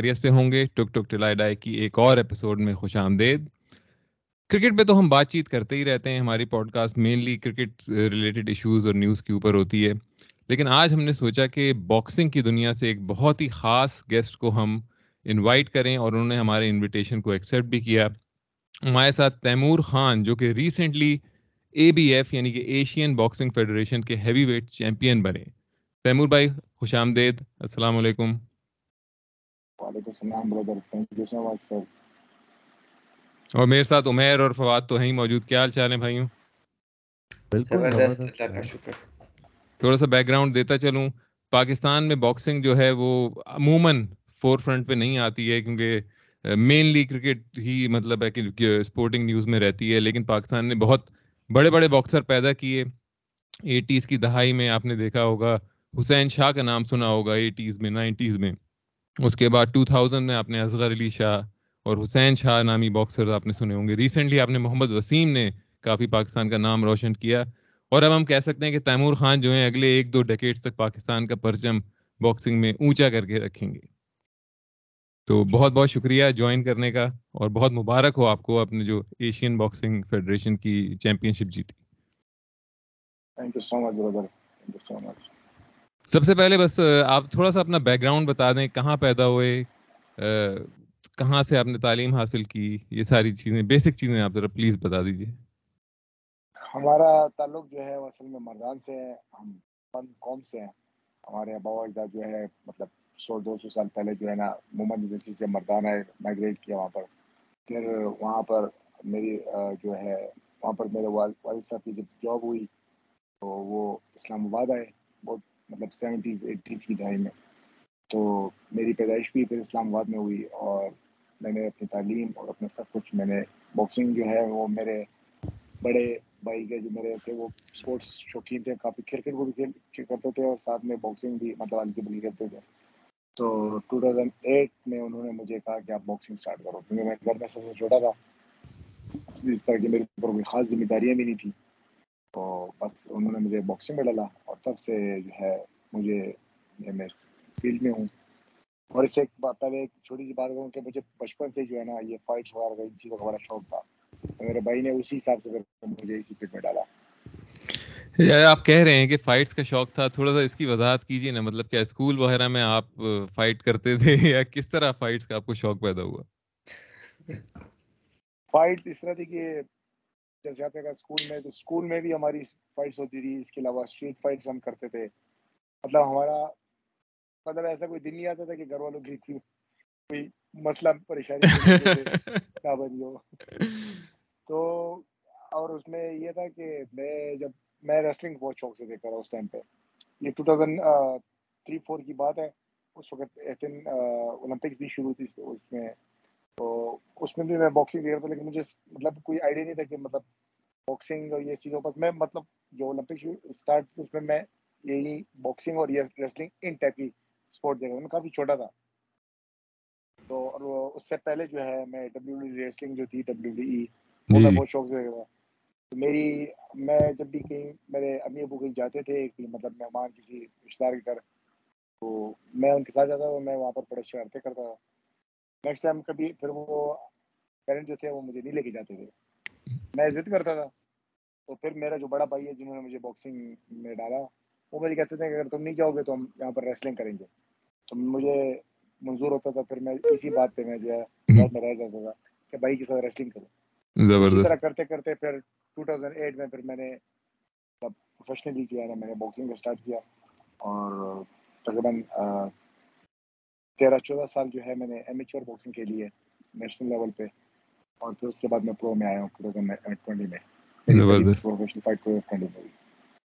خیریت سے ہوں گے۔ ٹک ٹک ٹلائی ڈائی کی ایک اور ایپیسوڈ میں خوش آمدید۔ کرکٹ پہ تو ہم بات چیت کرتے ہی رہتے ہیں۔ ہماری podcast mainly cricket related issues اور نیوز کے اوپر ہوتی ہے۔ لیکن آج ہم نے سوچا کہ باکسنگ کی دنیا سے ایک بہت ہی خاص گیسٹ کو ہم انوائٹ کریں اور انہوں نے ہمارے انویٹیشن کو ایکسیپٹ بھی کیا۔ ہمارے ساتھ تیمور خان جو کہ ریسنٹلی اے بی ایف یعنی کہ ایشین باکسنگ فیڈریشن کے ہیوی ویٹ چیمپئن بنے۔ تیمور بھائی، خوش آمدید۔ السلام علیکم۔ وعلیکم السلام brother thank you so much for اور میرے ساتھ عمیر اور فواد تو ہیں موجود. کیا حال چال ہے بھائیوں؟ تھوڑا سا بیک گراؤنڈ دیتا چلوں۔ پاکستان میں باکسنگ جو ہے وہ عموماً فور فرنٹ پہ نہیں آتی ہے کیونکہ مینلی کرکٹ ہی مطلب ہے کہ اسپورٹنگ نیوز میں رہتی ہے۔ لیکن پاکستان نے بہت بڑے بڑے باکسر پیدا کیے۔ ایٹیز کی دہائی میں آپ نے دیکھا ہوگا حسین شاہ کا نام سنا ہوگا ایٹیز میں نائنٹیز میں۔ اس کے بعد ٹو تھاؤزینڈ میں آپ نے اصغر علی شاہ اور حسین شاہ نامی باکسر آپ نے سنے ہوں گے۔ ریسنٹلی آپ نے محمد وسیم نے کافی پاکستان کا نام روشن کیا اور اب ہم کہہ سکتے ہیں کہ تیمور خان جو ہیں اگلے ایک دو ڈیکیڈ تک پاکستان کا پرچم باکسنگ میں اونچا کر کے رکھیں گے۔ تو بہت بہت شکریہ جوائن کرنے کا اور بہت مبارک ہو آپ کو اپنے جو ایشین باکسنگ فیڈریشن کی چیمپئن شپ جیتی۔ Thank you so much brother thank you so much سب سے پہلے بس آپ تھوڑا سا اپنا بیک گراؤنڈ بتا دیں، کہاں پیدا ہوئے کہاں سے آپ نے تعلیم حاصل کی، یہ ساری چیزیں بیسک چیزیں آپ ذرا پلیز بتا دیجیے ہمارا تعلق جو ہے اصل میں مردان سے ہے، ہم فن قوم سے ہیں۔ ہمارے ابا اجداد جو ہے مطلب سو، دو سو سال پہلے جو ہے نا محمد ایجنسی سے مردان ہے مائگریٹ کیا وہاں پر۔ پھر وہاں پر میری جو ہے، وہاں پر میرے والد صاحب کی جب جاب ہوئی، تو وہ اسلام آباد آئے، بہت مطلب سیونٹیز ایٹیز کی دہائی میں۔ تو میری پیدائش بھی پھر اسلام آباد میں ہوئی اور میں نے اپنی تعلیم اور اپنا سب کچھ میں نے باکسنگ جو ہے وہ میرے بڑے بھائی کے جو میرے تھے وہ اسپورٹس شوقین تھے، کافی کرکٹ کو بھی کھیل کرتے تھے اور ساتھ میں باکسنگ بھی مطلب ہلکی بلی کرتے تھے۔ تو ٹو تھاؤزینڈ ایٹ میں انہوں نے مجھے کہا کہ آپ باکسنگ اسٹارٹ کرو، کیونکہ میں گھر میں سب سے چھوٹا تھا۔ اس طرح کی میرے اوپر کوئی خاص ذمہ داریاں بھی نہیں تھیں۔ تو بس انہوں نے مجھے باکسنگ میں ڈالا اور تب سے جو ہے مجھے میں فیلڈ میں ہوں۔ اور اس سے ایک بات پہلے ایک چھوٹی سی بات کروں کہ مجھے بچپن سے جو ہے نا یہ فائٹس وغیرہ کا ان چیزوں کا بڑا شوق تھا۔ میرے بھائی نے اسی حساب سے مجھے اسی فٹ میں ڈالا۔ آپ کہہ رہے ہیں کہ فائٹس کا شوق تھا تھوڑا سا اس کی وضاحت کیجیے نا مطلب کیا اسکول وغیرہ میں آپ فائٹ کرتے تھے یا کس طرح فائٹس کا آپ کو شوق پیدا ہوا؟ فائٹ اس طرح تھی کہ جیسے آپ نے کہا اسکول میں تو اسکول میں بھی ہماری فائٹس ہوتی تھی اس کے علاوہ اسٹریٹ فائٹس ہم کرتے تھے۔ مطلب ہمارا مطلب ایسا کوئی دن نہیں آتا تھا کہ گھر والوں کی کوئی مسئلہ پریشانی ہو؟ تو اور اس میں یہ تھا کہ میں جب میں ریسلنگ بہت شوق سے دیکھا رہا اس ٹائم پہ۔ یہ ٹو تھاؤزینڈ تھری فور کی بات ہے۔ اس وقت اولمپکس بھی شروع تھی اس میں تو اس میں بھی میں باکسنگ دیکھ رہا تھا لیکن مجھے مطلب کوئی آئیڈیا نہیں تھا کہ مطلب باکسنگ اور یہ چیزوں بس میں مطلب جو اولمپک اسٹارٹ اس میں میں یہی باکسنگ اور یہ ریسلنگ ان ٹائپ کی اسپورٹ دیکھ رہا میں کافی چھوٹا تھا۔ تو اور اس سے پہلے جو ہے میں ڈبلو ریسلنگ جو تھی ڈبلو ڈی ای وہ میں بہت شوق سے دیکھ رہا تو میری میں جب بھی کہیں میرے امی ابو کہیں جاتے تھے کہ مطلب مہمان کسی رشتے دار کے گھر تو میں ان کے ساتھ جاتا تھا میں وہاں پر بڑے شرارتیں کرتا تھا۔ نیکسٹ ٹائم کبھی پھر وہ پیرنٹ جو تھے وہ مجھے نہیں لے کے جاتے تھے۔ میں ضد کرتا تھا۔ تو پھر میرا جو بڑا بھائی ہے جنہوں نے مجھے باکسنگ میں ڈالا وہ مجھے کہتے تھے کہ اگر تم نہیں جاؤ گے تو ہم یہاں پر ریسلنگ کریں گے۔ تو مجھے منظور ہوتا تھا پھر میں اسی بات پہ میں جو ہے میں رہ جاتا تھا کہ بھائی کے ساتھ ریسلنگ کروں اسی طرح کرتے کرتے پھر ٹو تھاؤزینڈ ایٹ میں پھر میں نے پروفیشنلی کیا ہے میں نے باکسنگ کا اسٹارٹ کیا اور تقریباً تیرہ چودہ سال جو ہے میں نے ایمیچور باکسنگ کھیلی ہے نیشنل لیول پہ اور پھر اس کے بعد میں پرو میں آیا ہوں ٹو تھاؤزینڈ ٹوینٹی میں۔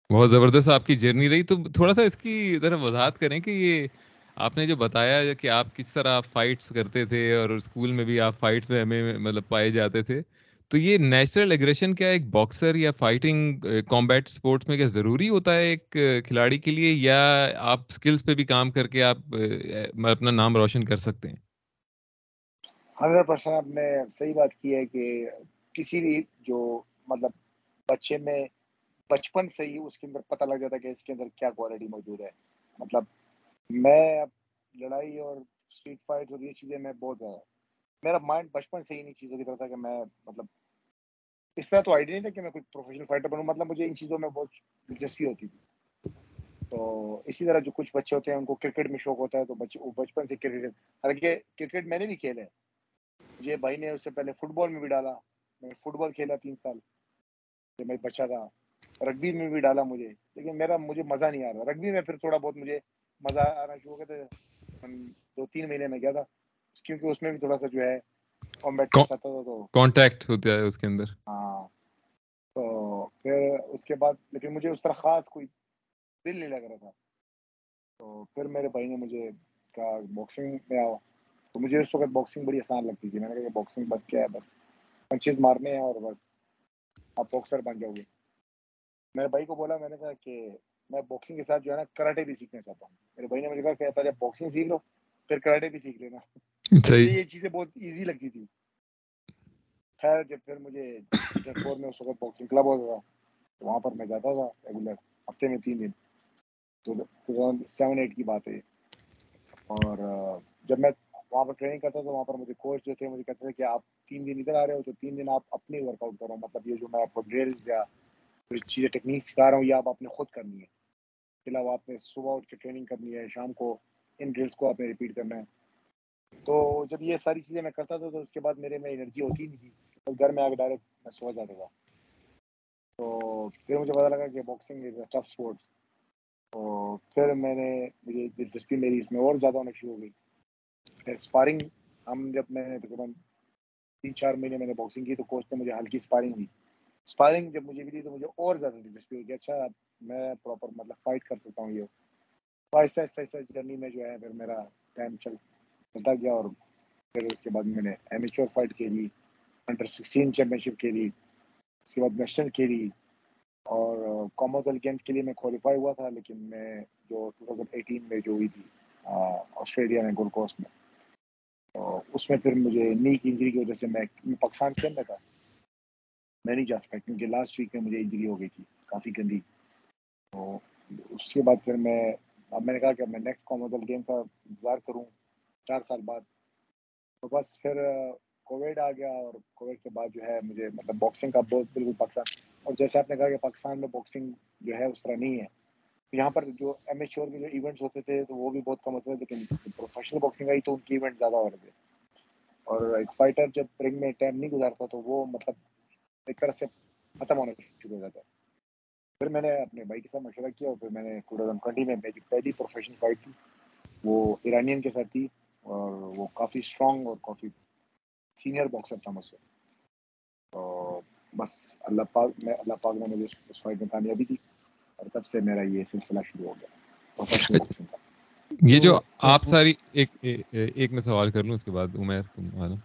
بہت زبردست۔ آپ کی جرنی رہی۔ تو تھوڑا سا اس کی ذرا وضاحت کریں کہ یہ آپ نے جو بتایا کہ آپ کس طرح فائٹس کرتے تھے اور اسکول میں بھی آپ فائٹس میں ہمیں مطلب پائے جاتے تھے۔ تو یہ نیچرل ایگریشن کیا ایک باکسر یا فائٹنگ کمبیٹ اسپورٹس میں کیا ضروری ہوتا ہے ایک کھلاڑی کے لیے یا آپ اسکلس پہ بھی کام کر کے آپ اپنا نام روشن کر سکتے ہیں؟ ہنڈریڈ پرسینٹ آپ نے صحیح بات کی ہے کہ کسی بھی جو مطلب بچے میں بچپن سے ہی اس کے اندر پتہ لگ جاتا ہے کہ اس کے اندر کیا کوالٹی موجود ہے۔ مطلب میں لڑائی اور اسٹریٹ فائٹ اور یہ چیزیں میں بہت زیادہ، میرا مائنڈ بچپن سے ہی نہیں چیزوں کی طرح تھا کہ میں مطلب اس طرح تو آئیڈیا نہیں تھا کہ میں کوئی پروفیشنل فائٹر بنوں مطلب مجھے ان چیزوں میں بہت دلچسپی ہوتی تھی۔ تو اسی طرح جو کچھ بچے ہوتے ہیں، ان کو کرکٹ میں شوق ہوتا ہے، تو بچے، وہ بچپن سے کرکٹ حالانکہ کرکٹ میں نے بھی کھیلا ہے۔ مجھے بھائی نے اس سے پہلے فٹ بال میں بھی ڈالا۔ میں فٹ بال کھیلا تین سال۔ جب میں بچہ تھا رگبی میں بھی ڈالا مجھے۔ لیکن میرا، مجھے مزہ نہیں آ رہا۔ رگبی میں پھر تھوڑا بہت مجھے مزہ آنا شروع ہو گیا تھا۔ دو تین مہینے میں گیا تھا۔ کیونکہ اس میں بھی تھوڑا سا جو ہے کانٹیکٹ ہوتا ہے اس کے اندر ہاں تو پھر اس کے بعد لیکن مجھے اس طرح خاص کوئی دل نہیں لگ رہا تھا تو پھر میرے بھائی نے مجھے کہا باکسنگ میں آؤ تو مجھے اس وقت باکسنگ بڑی آسان لگتی تھی میں نے کہا کہ باکسنگ بس کیا ہے بس پنچیز مارنے ہیں اور بس آپ باکسر بن جاؤ گے میرے بھائی کو بولا میں نے کہا کہ میں باکسنگ کے ساتھ جو ہے نا کراٹے بھی سیکھنا چاہتا ہوں میرے بھائی نے مجھے کہا کہ پہلے باکسنگ سیکھ لو پھر کراٹے بھی سیکھ لینا یہ چیزیں بہت ایزی لگتی تھی خیر، جب پھر مجھے فور میں اس وقت باکسنگ کلب ہوتا تھا، تو وہاں پر میں جاتا تھا ریگولر ہفتے میں تین دن۔ تو ٹو تھاؤزنڈ سیون ایٹ کی بات ہے اور جب میں وہاں پر ٹریننگ کرتا تھا وہاں پر مجھے کوچ جو تھے، مجھے کہتے تھے کہ آپ تین دن ادھر آ رہے ہو، تو تین دن آپ اپنی ورک آؤٹ کرو۔ مطلب یہ جو میں آپ کو ڈرلز یا چیزیں ٹیکنیک سکھا رہا ہوں، یہ آپ اپنے خود کرنی ہے۔ اس کے علاوہ آپ نے صبح اٹھ کے ٹریننگ کرنی ہے، شام کو ان ڈرلس کو آپ نے ریپیٹ کرنا ہے۔ تو جب یہ ساری چیزیں میں کرتا تھا تو اس کے بعد میرے میں انرجی ہوتی نہیں تھی تو گھر میں آ کے ڈائریکٹ میں سو جاتا تھا۔ تو پھر مجھے پتا لگا کہ boxing is a tough sports تو پھر میں نے، مجھے دلچسپی میری اس میں اور زیادہ ہونا شروع ہو گئی۔ پھر اسپارنگ ہم جب میں نے تقریباً تین چار مہینے میں نے باکسنگ کی تو کوچ نے مجھے ہلکی اسپارنگ دی۔ اسپارنگ جب مجھے ملی تو مجھے اور زیادہ دلچسپی ہوئی کہ اچھا میں پراپر مطلب فائٹ کر سکتا ہوں یہ۔ آہستہ آہستہ آہستہ جرنی میں جو ہے، پھر میرا ٹائم چل چلتا گیا اور پھر اس کے بعد میں نے ایمیچور فائٹ کھیلی انڈر سکسٹین چیمپئن شپ کھیلی اس کے بعد نیشنل کھیلی اور کامن ویلتھ گیمس کے لیے میں کوالیفائی ہوا تھا، لیکن میں جو ٹو تھاؤزنڈ ایٹین میں جو ہوئی تھی آسٹریلیا میں گولڈ کوسٹ میں۔ تو اس میں پھر مجھے نی کی انجری کی وجہ سے میں پاکستان کے اندر تھا۔ میں نہیں جا سکا، کیونکہ لاسٹ ویک میں مجھے انجری ہو گئی تھی، کافی گندی۔ تو اس کے بعد پھر میں، اب میں نے کہا کہ میں نیکسٹ کامن ویلتھ گیم کا انتظار کروں۔ چار سال بعد۔ تو بس پھر کووڈ آ گیا اور کووڈ کے بعد جو ہے مجھے مطلب باکسنگ کا بہت بالکل پاکستان۔ اور جیسے آپ نے کہا کہ پاکستان میں باکسنگ جو ہے اس طرح نہیں ہے۔ یہاں پر جو ایم ایچ کے جو ایونٹس ہوتے تھے، تو وہ بھی بہت کم ہوتے تھے، لیکن پروفیشنل باکسنگ آئی تو ان کی ایونٹ زیادہ ہو رہے تھے اور ایک فائٹر جب رنگ میں ٹائم نہیں گزارتا، تو وہ مطلب ایک طرح سے ختم ہونے شروع ہو جاتا ہے پھر میں نے اپنے بھائی کے ساتھ مشورہ کیا اور پھر میں نے ٹو تھاؤزنڈ ٹوئنٹی میں میری پہلی پروفیشنل فائٹ تھی۔ وہ ایرانین کے ساتھ تھی۔ اور وہ کافی اسٹرانگ اور کافی سینئر باکسر تھا مجھ سے۔ تو بس اللہ پاک میں اللہ پاک نے مجھے اس فائٹ میں کامیابی دی اور تب سے میرا یہ سلسلہ شروع ہو گیا۔ کا۔ یہ جو آپ ساری ایک ایک میں سوال کر لوں اس کے بعد عمیر تم والا۔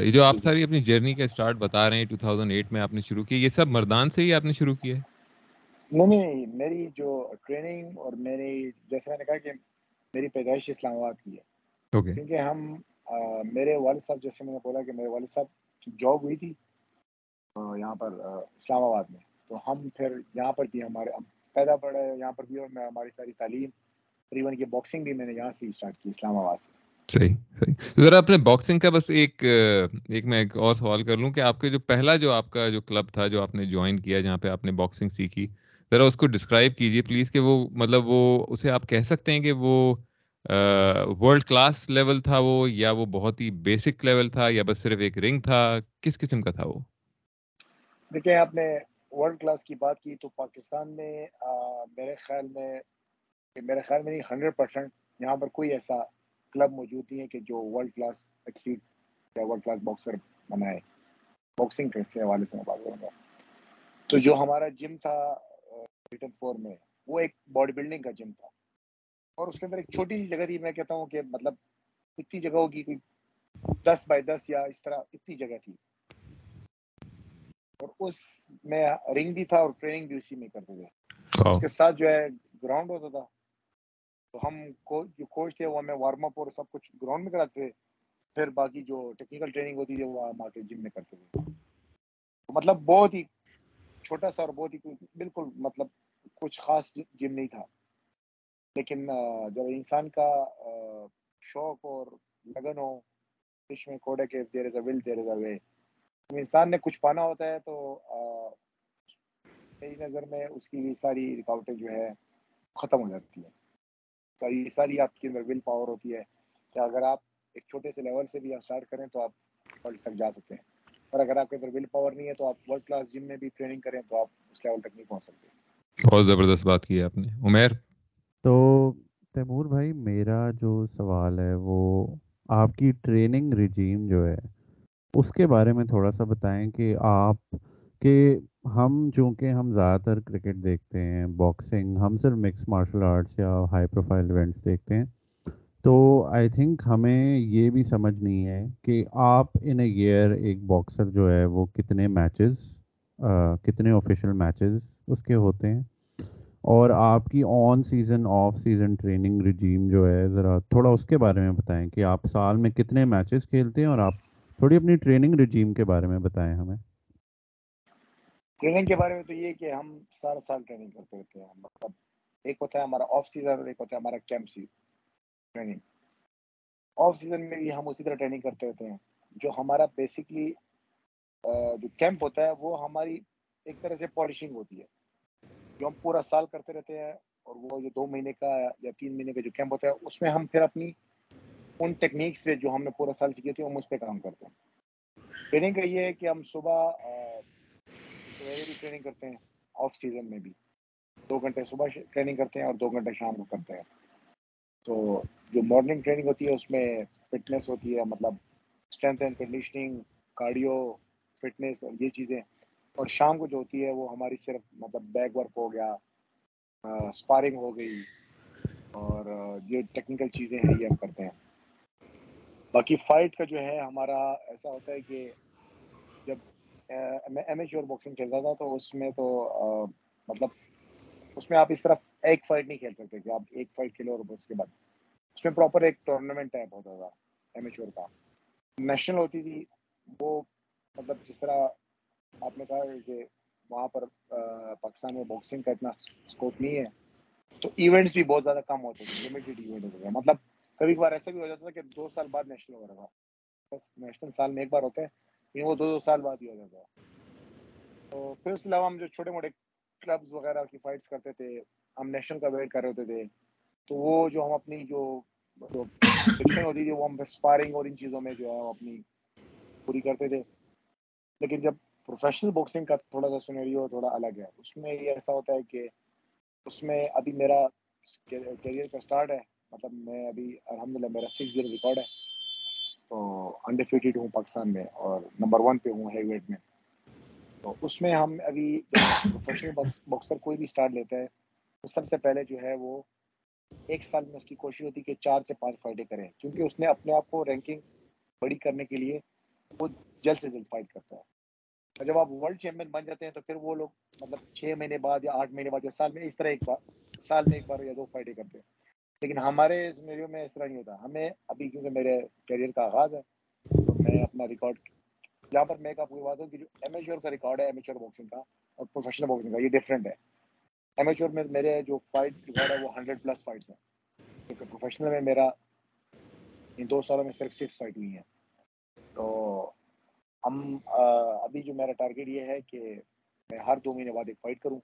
یہ جو آپ ساری اپنی جرنی کا اسٹارٹ بتا رہے ہیں ٹو تھاؤزنڈ ایٹ میں آپ نے شروع کیا یہ سب مردان سے ہی آپ نے شروع کیا نہیں نہیں میری جو ٹریننگ اور میری جیسے میں نے کہا کہ میری پیدائش اسلام آباد کی ہے۔ کیونکہ ہم میرے والد صاحب جیسے میں نے بولا کہ میرے والد صاحب کی جاب ہوئی تھی یہاں پر اسلام آباد میں۔ تو ہم پھر یہاں پر بھی ہمارے پیدا پڑے یہاں پر بھی اور میں ہماری ساری تعلیم تقریباً کی باکسنگ بھی میں نے یہاں سے اسٹارٹ کی اسلام آباد سے۔ صحیح صحیح۔ ذرا اپنے باکسنگ کا بس ایک ایک میں ایک اور سوال کر لوں کہ آپ کے جو پہلا جو آپ کا جو کلب تھا جو آپ نے جوائن کیا جہاں پہ آپ نے باکسنگ سیکھی ذرا اس کو ڈسکرائب کیجیے پلیز کہ وہ مطلب وہ اسے آپ کہہ سکتے ہیں کہ وہ ورلڈ کلاس لیول تھا وہ یا وہ بہت ہی بیسک لیول تھا یا بس صرف ایک رنگ تھا؟ کس قسم کا تھا وہ؟ دیکھیں، آپ نے ورلڈ کلاس کی بات کی تو پاکستان میں میرے خیال میں، میرے خیال میں نہیں ہنڈریڈ پرسینٹ یہاں پر کوئی ایسا کلب موجود نہیں ہے کہ جو ورلڈ کلاس ایتھلیٹ یا ورلڈ کلاس باکسر بنائے۔ باکسنگ کے حوالے سے میں بات کروں گا تو جو ہمارا جم تھا ریٹن فور میں، وہ ایک باڈی بلڈنگ کا جم تھا۔ اور اس کے اندر ایک چھوٹی سی جگہ تھی میں کہتا ہوں کہ مطلب اتنی جگہ ہوگی کوئی دس بائی دس یا اس طرح اتنی جگہ تھی۔ اور اس میں رنگ بھی تھا اور ٹریننگ بھی اسی میں کرتے تھے۔ اس کے ساتھ جو ہے گراؤنڈ ہوتا تھا۔ تو ہم جو کوچ تھے وہ ہمیں وارم اپ اور سب کچھ گراؤنڈ میں کراتے تھے۔ پھر باقی جو ٹیکنیکل ٹریننگ ہوتی تھی وہ ہم آ کے جم میں کرتے تھے۔ مطلب بہت ہی چھوٹا سا اور بہت ہی بالکل مطلب کچھ خاص جم نہیں تھا۔ لیکن جب انسان کا شوق اور لگن ہو فش میں کوڈے کے، دیر از اے ول دیر از اے وے انسان نے کچھ پانا ہوتا ہے تو میری نظر میں اس کی بھی ساری رکاوٹیں جو ہے، ختم ہو جاتی ہیں۔ تو یہ ساری آپ کے اندر ول پاور ہوتی ہے کہ اگر آپ ایک چھوٹے سے لیول سے بھی اسٹارٹ کریں تو آپ ورلڈ تک جا سکتے ہیں۔ اور اگر آپ کے اندر ول پاور نہیں ہے تو آپ ورلڈ کلاس جم میں بھی ٹریننگ کریں تو آپ اس لیول تک نہیں پہنچ سکتے۔ بہت زبردست بات کی ہے آپ نے۔ عمیر؟ تو تیمور بھائی، میرا جو سوال ہے، وہ آپ کی ٹریننگ ریجیم جو ہے، اس کے بارے میں تھوڑا سا بتائیں کہ آپ کہ ہم چونکہ ہم زیادہ تر کرکٹ دیکھتے ہیں، باکسنگ، ہم صرف مکس مارشل آرٹس یا ہائی پروفائل ایونٹس دیکھتے ہیں، تو آئی تھنک ہمیں یہ بھی سمجھ نہیں ہے کہ آپ ان اے ایئر ایک باکسر جو ہے، وہ کتنے میچز کتنے آفیشیل میچز اس کے ہوتے ہیں؟ اور آپ کی on season off season training regime جو ہے، ذرا تھوڑا اس کے بارے میں بتائیں کہ آپ سال میں کتنے میچز کھیلتے ہیں اور آپ تھوڑی اپنی ٹریننگ رجیم کے بارے میں بتائیں ہمیں۔ ٹریننگ کے بارے میں تو یہ کہ ہم سارا سال ٹریننگ کرتے رہتے ہیں۔ مطلب ایک ہوتا ہے ہمارا آف سیزن اور ایک ہوتا ہے ہمارا camp season training off season میں بھی ہم اسی طرح ٹریننگ کرتے رہتے ہیں۔ جو ہمارا بیسکلی جو کیمپ ہوتا ہے وہ ہماری ایک طرح سے پالشنگ ہوتی ہے۔ جو ہم پورا سال کرتے رہتے ہیں اور وہ جو دو مہینے کا یا تین مہینے کا جو کیمپ ہوتا ہے، اس میں ہم پھر اپنی ان ٹیکنیکس سے جو ہم نے پورا سال سیکھی ہوتی ہے، ہم اس پہ کام کرتے ہیں۔ ٹریننگ کا یہ ہے کہ ہم صبح سویرے بھی ٹریننگ کرتے ہیں آف سیزن میں بھی۔ دو گھنٹے صبح ٹریننگ کرتے ہیں اور دو گھنٹے شام کو کرتے ہیں۔ تو جو مارننگ ٹریننگ ہوتی ہے، اس میں فٹنس ہوتی ہے مطلب strength and conditioning cardio fitness اور یہ چیزیں۔ اور شام کو جو ہوتی ہے وہ ہماری صرف مطلب بیک ورک ہو گیا اسپارنگ ہو گئی اور جو ٹیکنیکل چیزیں ہیں یہ ہم کرتے ہیں۔ باقی فائٹ کا جو ہے ہمارا ایسا ہوتا ہے کہ جب میں ایم ایچ اور باکسنگ کھیلتا تھا تو اس میں تو مطلب اس میں آپ اس طرف ایک فائٹ نہیں کھیل سکتے کہ آپ ایک فائٹ کھیلو اور اس کے بعد۔ اس میں پراپر ایک ٹورنامنٹ ٹائپ ہوتا تھا ایم ایچ کا۔ نیشنل ہوتی تھی، وہ مطلب جس طرح آپ نے کہا کہ وہاں پر پاکستان میں باکسنگ کا اتنا اسکوپ نہیں ہے، تو ایونٹس بھی بہت زیادہ کم ہوتے تھے لمیٹیڈ ایونٹ ہوتے تھے مطلب کبھی کبھار ایسا بھی ہو جاتا تھا کہ دو سال بعد نیشنل ہو رہا تھا۔ بس نیشنل سال میں ایک بار ہوتے ہیں، لیکن وہ دو دو سال بعد ہی ہو جاتا ہے۔ تو پھر اس کے علاوہ ہم جو چھوٹے موٹے کلبز وغیرہ کی فائٹس کرتے تھے، ہم نیشنل کا ویٹ کر رہے ہوتے تھے۔ تو وہ جو ہم اپنی جو ہوتی تھی، وہ ہم اسپارنگ اور ان چیزوں میں جو ہے ہم اپنی پوری کرتے تھے۔ لیکن جب پروفیشنل باکسنگ کا تھوڑا سا سنیریو تھوڑا الگ ہے۔ اس میں یہ ایسا ہوتا ہے کہ اس میں ابھی میرا کیریئر کا اسٹارٹ ہے۔ مطلب میں ابھی الحمد للہ میرا سکس زیرو ریکارڈ ہے۔ تو انڈیفیٹیڈ ہوں پاکستان میں اور نمبر ون پہ ہوں ہیوی ویٹ میں۔ تو اس میں ہم ابھی پروفیشنل باکسر کوئی بھی اسٹارٹ لیتا ہے، تو سب سے پہلے جو ہے وہ ایک سال میں اس کی کوشش ہوتی ہے کہ چار سے پانچ فائٹیں کریں۔ کیونکہ اس نے اپنے آپ کو رینکنگ بڑی کرنے کے لیے وہ جلد سے جلد فائٹ کرتا ہے۔ اور جب آپ ورلڈ چیمپئن بن جاتے ہیں تو پھر وہ لوگ مطلب چھ مہینے بعد یا آٹھ مہینے بعد یا سال میں اس طرح ایک بار، سال میں ایک بار یا دو فائٹیں کرتے ہیں۔ لیکن ہمارے سنیریو میں اس طرح نہیں ہوتا۔ ہمیں ابھی کیونکہ میرے کیریئر کا آغاز ہے، تو میں اپنا ریکارڈ یہاں پر میں ایک آپ کو بات ہوں کہ جو امیچور کا ریکارڈ ہے امیچور باکسنگ کا اور پروفیشنل باکسنگ کا، یہ ڈفرینٹ ہے۔ امیچور میں میرے جو فائٹ ریکارڈ ہے وہ ہنڈریڈ پلس فائٹس ہیں۔ کیونکہ پروفیشنل میں میرا، ان دو سالوں میں صرف سکس فائٹ ہوئی ہیں۔ تو ہم ابھی جو میرا ٹارگیٹ یہ ہے کہ میں ہر دو مہینے بعد ایک فائٹ کروں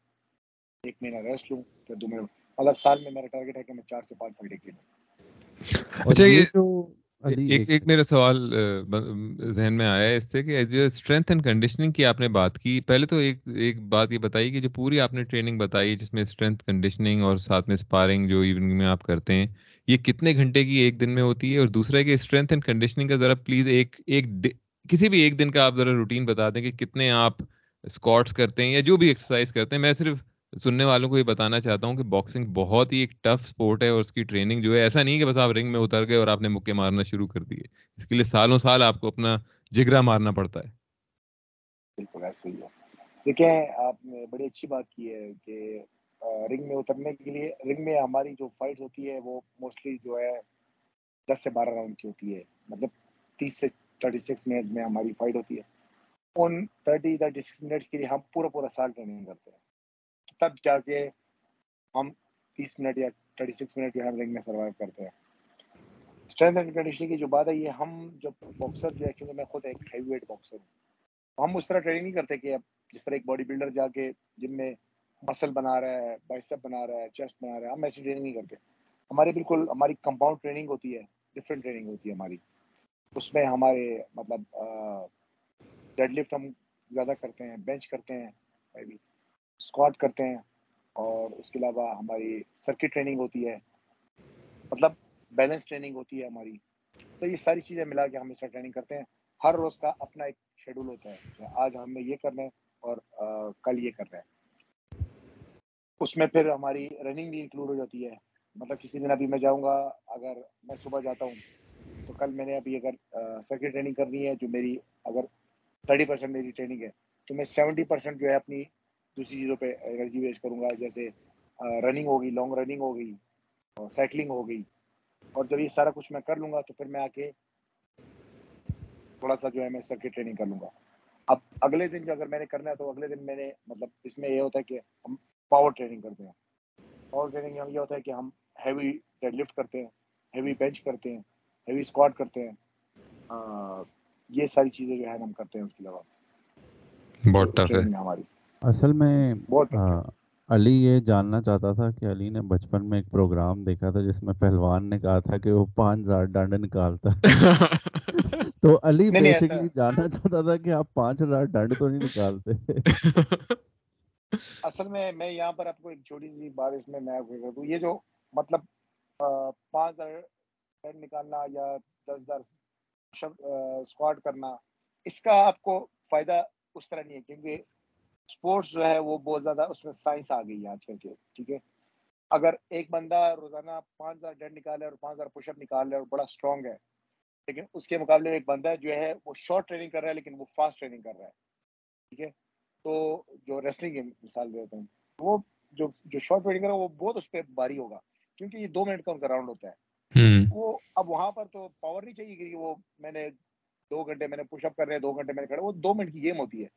ایک مہینہ ریسٹ لوں پھر دو مہینے مطلب سال میں میرا ٹارگیٹ ہے کہ میں چار سے پانچ فائٹیں کھیلوں۔ اچھا یہ جو ایک ایک میرا سوال ذہن میں آیا ہے اس سے کہ جو اسٹرینتھ اینڈ کنڈیشننگ کی آپ نے بات کی پہلے تو ایک ایک بات یہ بتائی کہ جو پوری آپ نے ٹریننگ بتائی جس میں اسٹرینتھ کنڈیشننگ اور ساتھ میں اسپارنگ جو ایوننگ میں آپ کرتے ہیں یہ کتنے گھنٹے کی ایک دن میں ہوتی ہے؟ اور دوسرا کہ اسٹرینتھ اینڈ کنڈیشننگ کا ذرا پلیز ایک ایک کسی بھی ایک دن کا آپ ذرا روٹین بتا دیں کہ کتنے آپ اسکواٹس کرتے ہیں یا جو بھی ایکسرسائز کرتے ہیں، میں صرف سننے والوں کو یہ بتانا چاہتا ہوں کہ باکسنگ بہت ہی ایک ٹف اسپورٹ ہے اور اس کی ٹریننگ جو ہے، ایسا نہیں کہ بس آپ رنگ میں اتر گئے اور آپ نے مکے مارنا شروع کر دیے۔ اس کے لیے سالوں سال آپ کو اپنا جگرا مارنا پڑتا ہے۔ بالکل، ایسا ہی ہے۔ دیکھیں، آپ نے بڑی اچھی بات کی ہے کہ رنگ میں اترنے کے لیے رنگ میں ہماری جو فائٹ ہوتی ہے، وہ موسٹلی جو ہے دس سے بارہ راؤنڈ کی ہوتی ہے۔ مطلب تیس سے تھرٹی سکس منٹ میں ہماری فائٹ ہوتی ہے۔ ان تھرٹی تھرٹی سکس منٹس کے لیے ہم پورا پورا سال ٹریننگ کرتے ہیں۔ تب جا کے ہم تیس منٹ یا تھرٹی سکس منٹ جو ہے رنگ میں سروائیو کرتے ہیں۔ اسٹرینتھ اینڈ کنڈیشننگ کی جو بات ہے، یہ ہم جب باکسر جو ہے، کیونکہ میں خود ایک ہیوی ویٹ باکسر ہوں۔ ہم اس طرح ٹریننگ نہیں کرتے کہ اب جس طرح ایک باڈی بلڈر جا کے جم میں مسل بنا رہا ہے بائسپ بنا رہا ہے چیسٹ بنا رہا ہے، ہم ایسی ٹریننگ نہیں کرتے۔ ہماری بالکل ہماری کمپاؤنڈ ٹریننگ ہوتی ہے ڈفرینٹ ٹریننگ ہوتی ہے ہماری۔ اس میں ہمارے مطلب ڈیڈ لفٹ ہم زیادہ کرتے ہیں بینچ کرتے ہیں اسکواٹ کرتے ہیں، اور اس کے علاوہ ہماری سرکٹ ٹریننگ ہوتی ہے۔ مطلب بیلنس ٹریننگ ہوتی ہے ہماری۔ تو یہ ساری چیزیں ملا کے ہم اس طرح ٹریننگ کرتے ہیں۔ ہر روز کا اپنا ایک شیڈول ہوتا ہے آج ہمیں یہ کرنا ہے اور کل یہ کرنا ہے۔ اس میں پھر ہماری رننگ بھی انکلوڈ ہو جاتی ہے۔ مطلب کسی دن ابھی میں جاؤں گا، اگر میں صبح جاتا ہوں کل میں نے ابھی اگر سرکٹ ٹریننگ کرنی ہے جو میری اگر تھرٹی پرسینٹ میری ٹریننگ ہے، تو میں سیونٹی پرسینٹ جو ہے اپنی دوسری چیزوں پہ انرجی ویسٹ کروں گا، جیسے رننگ ہوگی لانگ رننگ ہو ہوگی سائیکلنگ ہوگی اور جب یہ سارا کچھ میں کر لوں گا تو پھر میں آ کے تھوڑا سا جو ہے میں سرکٹ ٹریننگ کر لوں گا۔ اب اگلے دن جو اگر میں نے کرنا ہے تو اگلے دن میں نے مطلب اس میں یہ ہوتا ہے کہ ہم پاور ٹریننگ کرتے ہیں۔ پاور ٹریننگ یہ ہوتا ہے کہ ہم ہیوی ڈیڈ لفٹ کرتے ہیں ہیوی بینچ کرتے ہیں۔ ہیوی اسکواڈ کرتے ہیں یہ ساری چیزیں جو ہے ہم کرتے ہیں اس کے علاوہ۔ بہت ٹف ہے۔ ہماری۔ اصل میں علی یہ جاننا چاہتا تھا کہ علی نے بچپن میں ایک پروگرام دیکھا تھا جس میں پہلوان نے کہا تھا کہ وہ پانچ ہزار ڈانڈ نکالتا۔ تو علی بیسکلی جاننا چاہتا تھا کہ آپ پانچ ہزار ڈانڈ تو نہیں نکالتے۔ اصل میں میں یہاں پر آپ کو ایک چھوٹی سی بات اس میں میں یہ جو مطلب پانچ ہزار ڈانڈ نکالنا یا دس ہزار اسکواڈ کرنا، اس کا آپ کو فائدہ اس طرح نہیں ہے، کیونکہ اسپورٹس جو ہے وہ بہت زیادہ اس میں سائنس آ گئی ہے آج کل کے، ٹھیک ہے؟ اگر ایک بندہ روزانہ پانچ ہزار ڈیڈ نکالے اور پانچ ہزار پش اپ نکال رہا ہے اور بڑا اسٹرانگ ہے لیکن اس کے مقابلے میں ایک بندہ جو ہے وہ شارٹ ٹریننگ کر رہا ہے لیکن وہ فاسٹ ٹریننگ کر رہا ہے، ٹھیک ہے؟ تو جو ریسلنگ کی مثال دیتا ہوں، وہ جو جو شارٹ ٹریننگ کر رہا ہے وہ بہت اس پہ باری ہوگا، کیونکہ یہ دو منٹ کا ان کا راؤنڈ ہوتا ہے۔ وہ اب وہاں پر تو پاور نہیں چاہیے کہ وہ میں نے دو گھنٹے میں نے پش اپ کر رہے ہیں دو گھنٹے میں نے کھڑے وہ دو منٹ کی گیم ہوتی ہے۔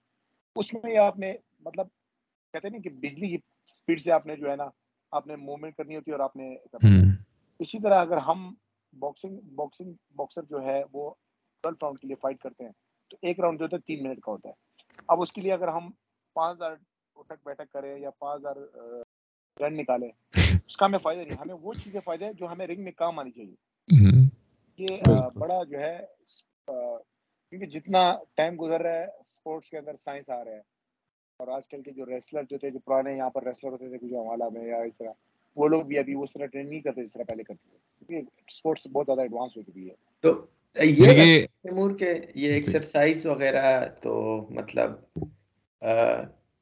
اس میں آپ نے مطلب کہتے ہیں کہ بجلی کی اسپیڈ سے آپ نے جو ہے نا آپ نے موومنٹ کرنی ہوتی ہے اور آپ نے اسی طرح اگر ہم باکسنگ باکسنگ باکسر جو ہے وہ ٹویلو راؤنڈ کے لیے فائٹ کرتے ہیں تو ایک راؤنڈ جو ہوتا ہے تین منٹ کا ہوتا ہے۔ اب اس کے لیے اگر ہم پانچ ہزار اٹھک بیٹھک کریں یا پانچ ہزار رن نکالیں اس کا ہمیں فائدہ نہیں ہمیں وہ چیزیں فائدہ ہے جو ہمیں رنگ میں کام آنی چاہیے۔ یہ بڑا جو ہے کیونکہ جتنا ٹائم گزر رہا ہے اسپورٹس کے اندر سائنس آ رہا ہے۔ اور آج کل کے جو ریسلر جو تھے جو پرانے یہاں پر ریسلر ہوتے تھے کچھ حوالہ میں یا اس طرح وہ لوگ بھی ابھی اس طرح ٹرین نہیں کرتے جس طرح پہلے کرتے تھے۔ کیونکہ اسپورٹس بہت زیادہ ایڈوانس ہو چکی ہے۔ تو یہ تیمور کے یہ ایکسرسائز وغیرہ تو مطلب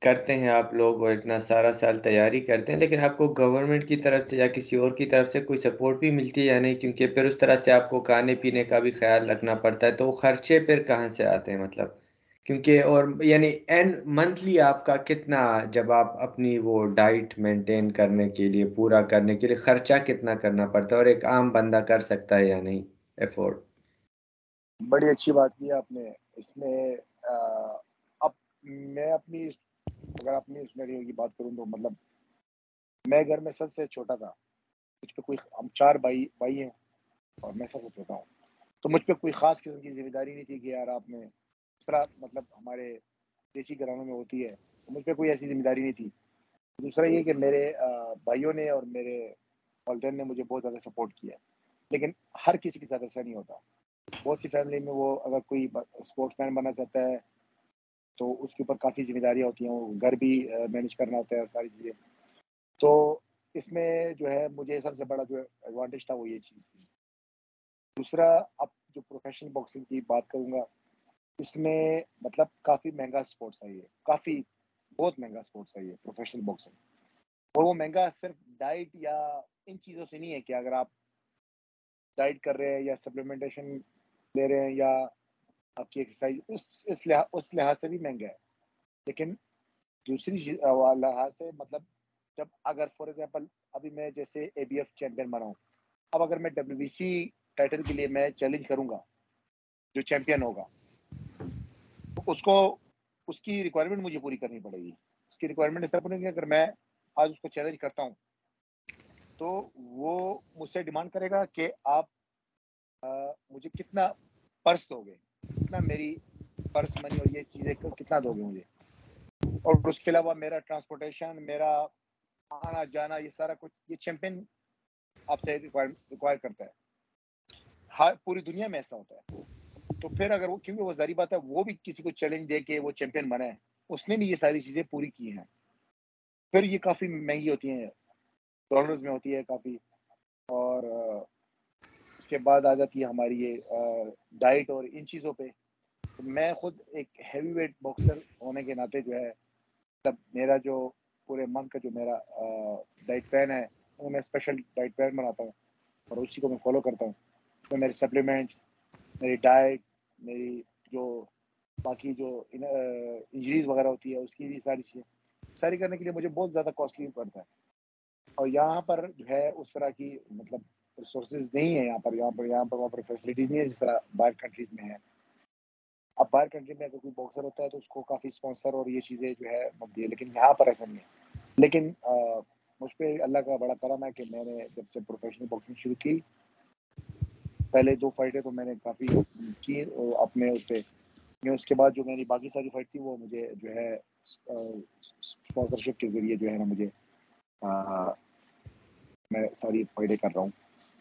کرتے ہیں آپ لوگ اور اتنا سارا سال تیاری کرتے ہیں، لیکن آپ کو گورنمنٹ کی طرف سے یا کسی اور کی طرف سے کوئی سپورٹ بھی ملتی ہے یا نہیں؟ کیونکہ پھر اس طرح سے آپ کو کھانے پینے کا بھی خیال رکھنا پڑتا ہے، تو وہ خرچے پھر کہاں سے آتے ہیں؟ مطلب کیونکہ اور یعنی این منتھلی آپ کا کتنا، جب آپ اپنی وہ ڈائٹ مینٹین کرنے کے لیے، پورا کرنے کے لیے خرچہ کتنا کرنا پڑتا ہے اور ایک عام بندہ کر سکتا ہے یا نہیں؟ افورڈ بڑی اچھی بات کی آپ نے، اس میں اب میں اپنی اگر اپنی اس میں کی بات کروں تو مطلب میں گھر میں سب سے چھوٹا تھا، مجھ پہ کوئی ہم چار بھائی بھائی ہیں اور میں سب سے چھوٹا ہوں۔ تو مجھ پہ کوئی خاص قسم کی ذمہ داری نہیں تھی کہ یار آپ نے اس طرح مطلب ہمارے دیسی گھرانوں میں ہوتی ہے، تو مجھ پہ کوئی ایسی ذمہ داری نہیں تھی۔ دوسرا یہ کہ میرے بھائیوں نے اور میرے والدین نے مجھے بہت زیادہ سپورٹ کیا لیکن ہر کسی کے ساتھ ایسا نہیں ہوتا۔ بہت سی فیملی میں وہ اگر کوئی اسپورٹس مین بننا چاہتا ہے تو اس کے اوپر کافی ذمہ داریاں ہوتی ہیں، وہ گھر بھی مینیج کرنا ہوتا ہے اور ساری چیزیں۔ تو اس میں جو ہے، مجھے سب سے بڑا جو ایڈوانٹیج تھا وہ یہ چیز تھی۔ دوسرا، اب جو پروفیشنل باکسنگ کی بات کروں گا، اس میں مطلب کافی مہنگا اسپورٹس ہے یہ۔ کافی، بہت مہنگا اسپورٹس ہے یہ پروفیشنل باکسنگ اور وہ مہنگا صرف ڈائٹ یا ان چیزوں سے نہیں ہے کہ اگر آپ ڈائٹ کر رہے ہیں یا سپلیمنٹیشن لے رہے ہیں یا آپ کی ایکسرسائز اس اس لحاظ اس لحاظ سے بھی مہنگا ہے۔ لیکن دوسری لحاظ سے مطلب جب اگر فار ایگزامپل ابھی میں جیسے اے بی ایف چیمپئن بنا ہوں، اب اگر میں ڈبلیو بی سی ٹائٹل کے لیے میں چیلنج کروں گا، جو چیمپئن ہوگا اس کو، اس کی ریکوائرمنٹ مجھے پوری کرنی پڑے گی۔ اس کی ریکوائرمنٹ اس طرح پڑے گی اگر میں آج اس کو چیلنج کرتا ہوں، تو وہ مجھ سے ڈیمانڈ کرے گا کہ آپ مجھے کتنا پرس دو گے۔ کتنا میری پرس منی اور یہ چیزیں کتنا دو گے مجھے۔ اور اس کے علاوہ میرا ٹرانسپورٹیشن میرا آنا جانا، یہ سارا کچھ، یہ چیمپئن آپ سے ریکوائر کرتا ہے۔ ہر پوری دنیا میں ایسا ہوتا ہے۔ تو پھر اگر وہ کیونکہ وہ ظاہری بات ہے، وہ بھی کسی کو چیلنج دے کے وہ چیمپئن بنا ہے۔ اس نے بھی یہ ساری چیزیں پوری کی ہیں۔ پھر یہ کافی مہنگی ہوتی ہیں۔ ڈالرز میں ہوتی ہے کافی۔ اور اس کے بعد آ جاتی ہے ہماری یہ ڈائٹ اور ان چیزوں پہ۔ میں خود ایک ہیوی ویٹ باکسر ہونے کے ناطے جو ہے تب میرا جو پورے منتھ کا جو میرا ڈائٹ پلان ہے، وہ میں اسپیشل ڈائٹ پلان بناتا ہوں اور اسی کو میں فالو کرتا ہوں۔ تو میرے سپلیمنٹس میری ڈائٹ میری جو باقی جو انجریز وغیرہ ہوتی ہے، اس کی بھی ساری چیزیں۔ ساری کرنے کے لیے مجھے بہت زیادہ کاسٹلی پڑتا ہے۔ اور یہاں پر جو ہے، اس طرح کی مطلب ریسورسز نہیں ہے یہاں پر یہاں پر یہاں پر وہاں پر فیسلٹیز نہیں ہے جس طرح باہر کنٹریز میں ہے اب باہر کنٹری میں اگر کوئی باکسر ہوتا ہے تو اس کو کافی اسپانسر اور یہ چیزیں جو ہے ملتی ہے لیکن یہاں پر ایسا نہیں ہے۔ لیکن مجھ پہ اللہ کا بڑا کرم ہے کہ میں نے جب سے پروفیشنل باکسنگ شروع کی، پہلے دو فائٹیں تو میں نے کافی کی اپنے اس پہ۔ اس کے بعد جو میری باقی ساری فائٹ تھی وہ مجھے جو ہے اسپانسرشپ کے ذریعے جو ہے نا مجھے میں ساری فائٹیں کر رہا ہوں۔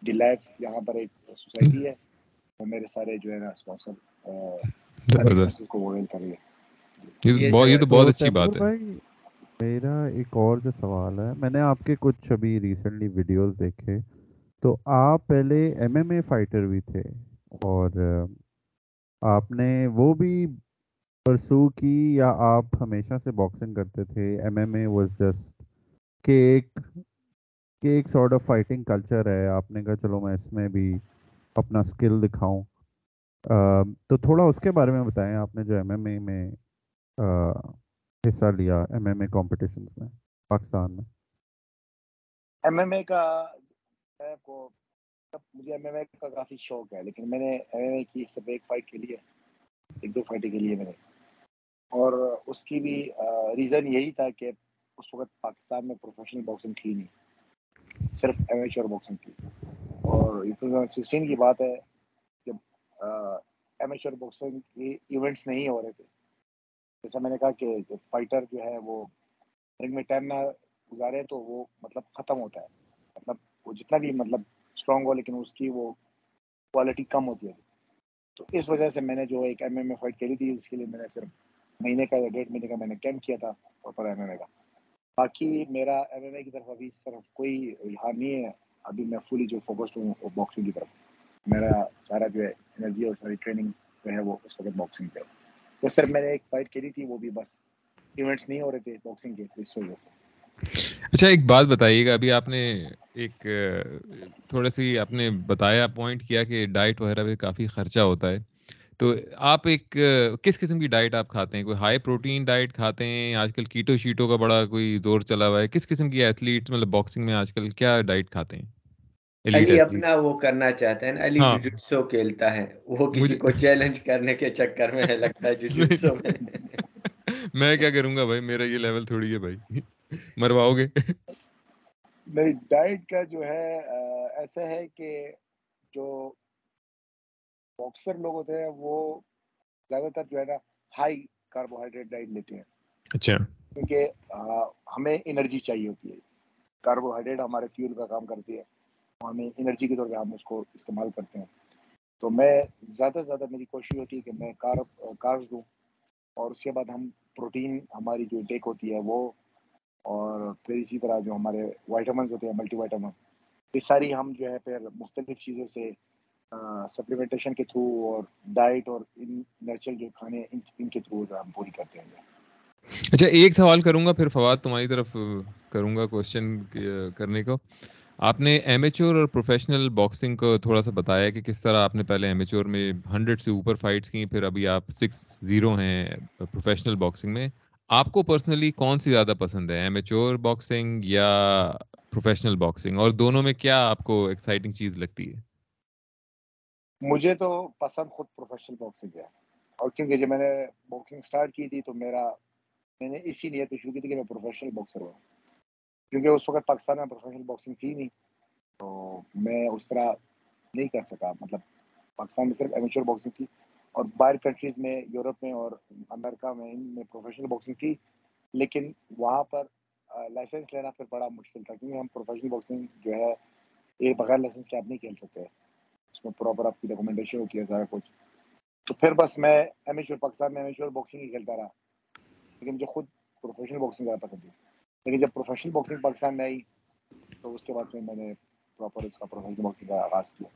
دی لائف یہاں پر ایک سوسائٹی ہے وہ میرے سارے جو ہے نا اسپانسر کو وہ کر رہی ہے یہ تو بہت اچھی بات ہے۔ میرا ایک اور جو سوال ہے میں نے آپ کے کچھ ابھی ریسنٹلی ویڈیوز دیکھے۔ تو آپ پہلے ایم ایم اے فائٹر بھی تھے اور آپ نے وہ بھی پرسو کی یا آپ ہمیشہ سے باکسنگ کرتے تھے؟ M M A was just کہ ایک کہ ایک سارٹ آف فائٹنگ کلچر ہے۔ آپ نے کہا چلو میں اس میں بھی اپنا اسکل دکھاؤں۔ تو تھوڑا اس کے بارے میں بتائیں۔ آپ نے جو ایم ایم اے میں حصہ لیا ایم ایم اے کمپٹیشنز میں، پاکستان میں۔ ایم ایم اے کا کو، مجھے ایم ایم اے کا کافی شوق ہے، لیکن میں نے ایم ایم اے کی صرف ایک فائٹ کے لیے، ایک دو فائٹیں کے لیے میں نے۔ اور اس کی بھی ریزن یہی تھا کہ اس وقت پاکستان میں پروفیشنل باکسنگ تھی نہیں۔ صرف ایمیچور باکسنگ تھی اور ٹو تھاؤزنڈ سکسٹین کی بات ہے جب ایمیچور باکسنگ کی ایونٹس نہیں ہو رہے تھے۔ جیسا میں نے کہا کہ فائٹر جو ہے وہ رنگ میں ٹائم نہ گزارے تو وہ مطلب ختم ہوتا ہے۔ مطلب وہ جتنا بھی مطلب اسٹرانگ ہو، لیکن اس کی وہ کوالٹی کم ہوتی ہے۔ تو اس وجہ سے میں نے جو ایک ایم ایم اے فائٹ کری تھی، اس کے لیے میں نے صرف مہینے کا یا ڈیڑھ مہینے کا میں نے کیمپ کیا تھا پراپر ایم ایم اے کا۔ باقی میرا ایم ایم اے کی طرف ابھی اس طرف کوئی رجحان نہیں ہے۔ ابھی میں فلی جو فوکسڈ ہوں باکسنگ کی طرف۔ میرا سارا جو ہے انرجی اور ساری ٹریننگ جو ہے وہ اس وقت باکسنگ پہ تو سر میں نے ایک فائٹ کری تھی، وہ بھی بس ایونٹس نہیں ہو رہے تھے باکسنگ کے اس وجہ سے۔ اچھا ایک بات بتائیے گا ابھی آپ نے ایک، تھوڑا سی آپ نے بتایا پوائنٹ کیا کہ ڈائٹ وغیرہ پہ کافی خرچہ ہوتا ہے۔ تو آپ ایک کس قسم کی ڈائٹ آپ کھاتے ہیں؟ کوئی ہائی پروٹین ڈائٹ کھاتے ہیں؟ آج کل کیٹو شیٹو کا بڑا کوئی زور چلا ہوا ہے۔ کس قسم کی ایتھلیٹ مطلب باکسنگ میں آج کل کیا ڈائٹ کھاتے ہیں؟ علی اپنا وہ کرنا چاہتے ہیں علی ہاں۔ جوجوٹسو کھیلتا ہے۔ وہ کسی کو چیلنج کرنے کے چکر میں لگتا ہے جوجوٹسو میں میں کیا کروں گا بھائی؟ میرا یہ لیول تھوڑی ہے بھائی۔ مرواؤ گے؟ میری ڈائٹ کا جو ہے ایسا ہے کہ جو باکسر لوگ ہوتے ہیں وہ زیادہ تر جو ہے نا ہائی کاربوہائیڈریٹ ڈائٹ لیتے ہیں۔ اچھا۔ کیونکہ ہمیں انرجی چاہیے ہوتی ہے۔ کاربوہائیڈریٹ ہمارے فیول کا کام کرتی ہے۔ ہمیں انرجی کے طور پہ ہم اس کو استعمال کرتے ہیں۔ تو میں زیادہ سے زیادہ میری کوشش ہوتی ہے کہ میں کارب کارز دوں۔ اور اس کے بعد ہم پروٹین ہماری جو ٹیک ہوتی ہے وہ اور پھر اسی طرح جو ہمارے وائٹامنس ہوتے ہیں ملٹی وائٹامن یہ ساری ہم جو ہے پھر مختلف چیزوں سے سپلیمنٹیشن کے تھرو اور ڈائٹ اور ان نیچرل جو کھانے ان کے تھرو ہم پوری کرتے ہیں۔ اچھا ایک سوال کروں گا، پھر فواد تمہاری طرف کروں گا کوشچن کرنے کو۔ آپ نے ایمیچور اور پروفیشنل باکسنگ کو تھوڑا سا بتایا کہ کس طرح آپ نے پہلے ایمیچور میں ہنڈریڈ سے اوپر فائٹس کی پھر ابھی آپ سکس زیرو ہیں پروفیشنل باکسنگ میں۔ آپ کو پرسنلی کون سی زیادہ پسند ہے ایمیچور باکسنگ یا پروفیشنل باکسنگ اور دونوں میں کیا آپ کو ایکسائٹنگ چیز لگتی ہے؟ مجھے تو پسند خود پروفیشنل باکسنگ ہے۔ اور کیونکہ جب میں نے باکسنگ سٹارٹ کی تھی تو میرا میں نے اسی نیت شروع کی تھی کہ میں پروفیشنل باکسر ہوں کیونکہ اس وقت پاکستان میں پروفیشنل باکسنگ تھی نہیں، تو میں اس طرح نہیں کر سکا۔ مطلب پاکستان میں صرف ایمیچور باکسنگ تھی اور باہر کنٹریز میں، یورپ میں اور امریکہ میں، ان میں پروفیشنل باکسنگ تھی۔ لیکن وہاں پر لائسنس لینا پھر بڑا مشکل تھا۔ کیونکہ ہم پروفیشنل باکسنگ جو ہے یہ بغیر لائسنس کے آپ نہیں کھیل سکتے۔ اس میں پراپر آپ کی ڈاکومنٹیشن ہوتی ہے سارا کچھ۔ تو پھر بس میں ایمیچور پاکستان میں ایمیچور باکسنگ ہی کھیلتا رہا۔ لیکن مجھے خود پروفیشنل باکسنگ زیادہ پسند تھی۔ لیکن جب پروفیشنل باکسنگ پاکستان میں آئی تو اس کے بعد میں نے پراپر اس کا پروفیشنل باکسنگ کا آغاز کیا۔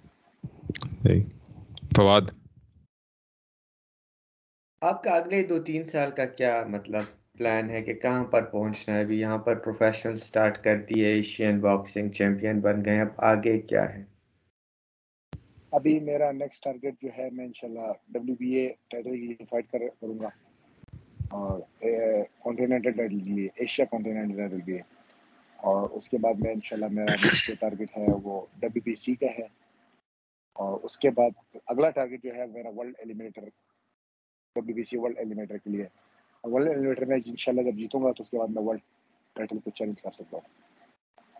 فواد؟ آپ کا اگلے دو تین سال کا کیا مطلب پلان ہے کہ کہاں پر پہنچنا ہے؟ ابھی یہاں پر پروفیشنل سٹارٹ کر دی ہے ایشین باکسنگ چیمپئن بن گئے اب آگے کیا ہے؟ ابھی میرا نیکسٹ ٹارگیٹ جو ہے میں انشاءاللہ ڈبلیو بی اے ٹائٹل کی فائٹ کر، کروں گا۔ اور کانٹیننٹل ٹائٹل بھی ایشیا کانٹیننٹل ٹائٹل بھی ہے اور اس کے بعد میں انشاءاللہ میرا نیکسٹ جو ٹارگیٹ ہے وہ ڈبلیو بی سی کا ہے۔ اور اس کے بعد اگلا ٹارگیٹ جو ہے میرا world eliminator W B C world eliminator کے لیے۔ ورلڈ ایلیمینیٹر میں انشاءاللہ جب جیتوں گا تو اس کے بعد میں ورلڈ ٹائٹل کو چیلنج کر سکتا ہوں۔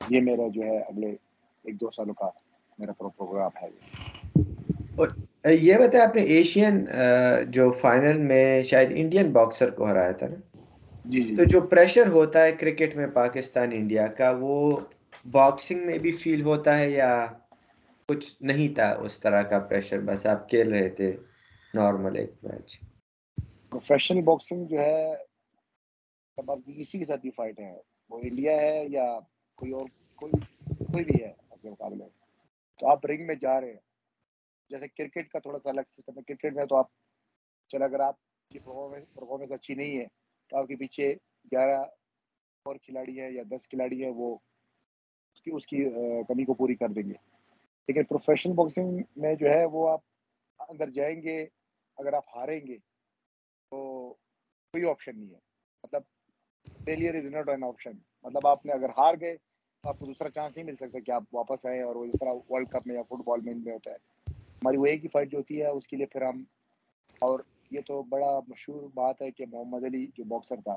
یہ میرا جو ہے اگلے ایک دو سالوں کا میرا پروگرام ہے۔ یہ بتایا آپ نے ایشین جو فائنل میں شاید انڈین باکسر کو ہرایا تھا نا؟ جی جی۔ تو جو پریشر ہوتا ہے کرکٹ میں پاکستان انڈیا کا وہ باکسنگ میں بھی فیل ہوتا ہے یا کچھ نہیں تھا اس طرح کا پریشر بس آپ کھیل رہے تھے نارمل ایک میچ پروفیشنل باکسنگ جو ہے جب آپ کسی کے ساتھ بھی فائٹ ہے وہ انڈیا ہے یا کوئی اور کوئی کوئی بھی ہے آپ کے مقابلے۔ تو آپ رنگ میں جا رہے ہیں۔ جیسے کرکٹ کا تھوڑا سا الگ سسٹم ہے۔ کرکٹ میں تو آپ چلو اگر آپ کی پرفارمنس اچھی نہیں ہے، تو آپ کے پیچھے گیارہ اور کھلاڑی ہیں یا دس کھلاڑی ہیں، وہ اس کی اس کی کمی کو پوری کر دیں گے۔ لیکن پروفیشنل باکسنگ میں جو ہے، وہ آپ اندر جائیں گے، اگر آپ ہاریں گے، تو کوئی آپشن نہیں ہے۔ مطلب failure is not an option مطلب آپ نے اگر ہار گئے، تو آپ کو دوسرا چانس نہیں مل سکتا کہ آپ واپس آئیں اور وہ اس طرح ورلڈ کپ میں یا فٹ بال میں ہوتا ہے۔ ہماری وہ ایک ہی فائٹ جو ہوتی ہے اس کے لیے پھر ہم اور یہ تو بڑا مشہور بات ہے کہ محمد علی جو باکسر تھا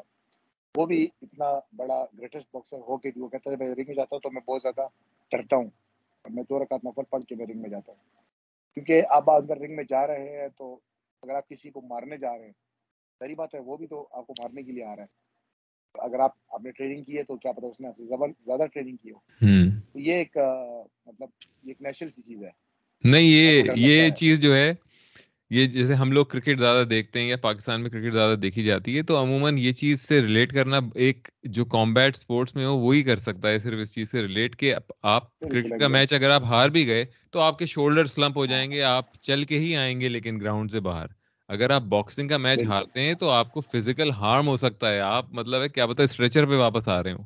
وہ بھی اتنا بڑا گریٹسٹ باکسر ہو کے بھی وہ کہتا ہے میں رنگ میں جاتا ہوں تو میں بہت زیادہ ڈرتا ہوں اور میں دو رکعت نفر پڑھ کے میں رنگ میں جاتا ہوں۔ کیونکہ آپ اندر رنگ میں جا رہے ہیں تو اگر آپ کسی کو مارنے جا رہے ہیں صحیح بات ہے وہ بھی تو آپ کو مارنے کے لیے آ رہا ہے۔ اگر آپ آپ نے ٹریننگ کی ہے تو کیا پتا اس نے آپ سے زیادہ ٹریننگ کی ہو۔ تو یہ ایک مطلب یہ ایک نیشنل سی چیز ہے۔ نہیں یہ یہ چیز جو ہے یہ جیسے ہم لوگ کرکٹ زیادہ دیکھتے ہیں یا پاکستان میں کرکٹ زیادہ دیکھی جاتی ہے تو عموماً یہ چیز سے ریلیٹ کرنا ایک جو کمبیٹ اسپورٹس میں ہو وہی کر سکتا ہے صرف اس چیز سے ریلیٹ کہ آپ کرکٹ کا میچ اگر آپ ہار بھی گئے تو آپ کے شولڈر سلمپ ہو جائیں گے آپ چل کے ہی آئیں گے لیکن گراؤنڈ سے باہر۔ اگر آپ باکسنگ کا میچ ہارتے ہیں تو آپ کو فزیکل ہارم ہو سکتا ہے۔ آپ مطلب ہے کیا پتا اسٹریچر پہ واپس آ رہے ہوں۔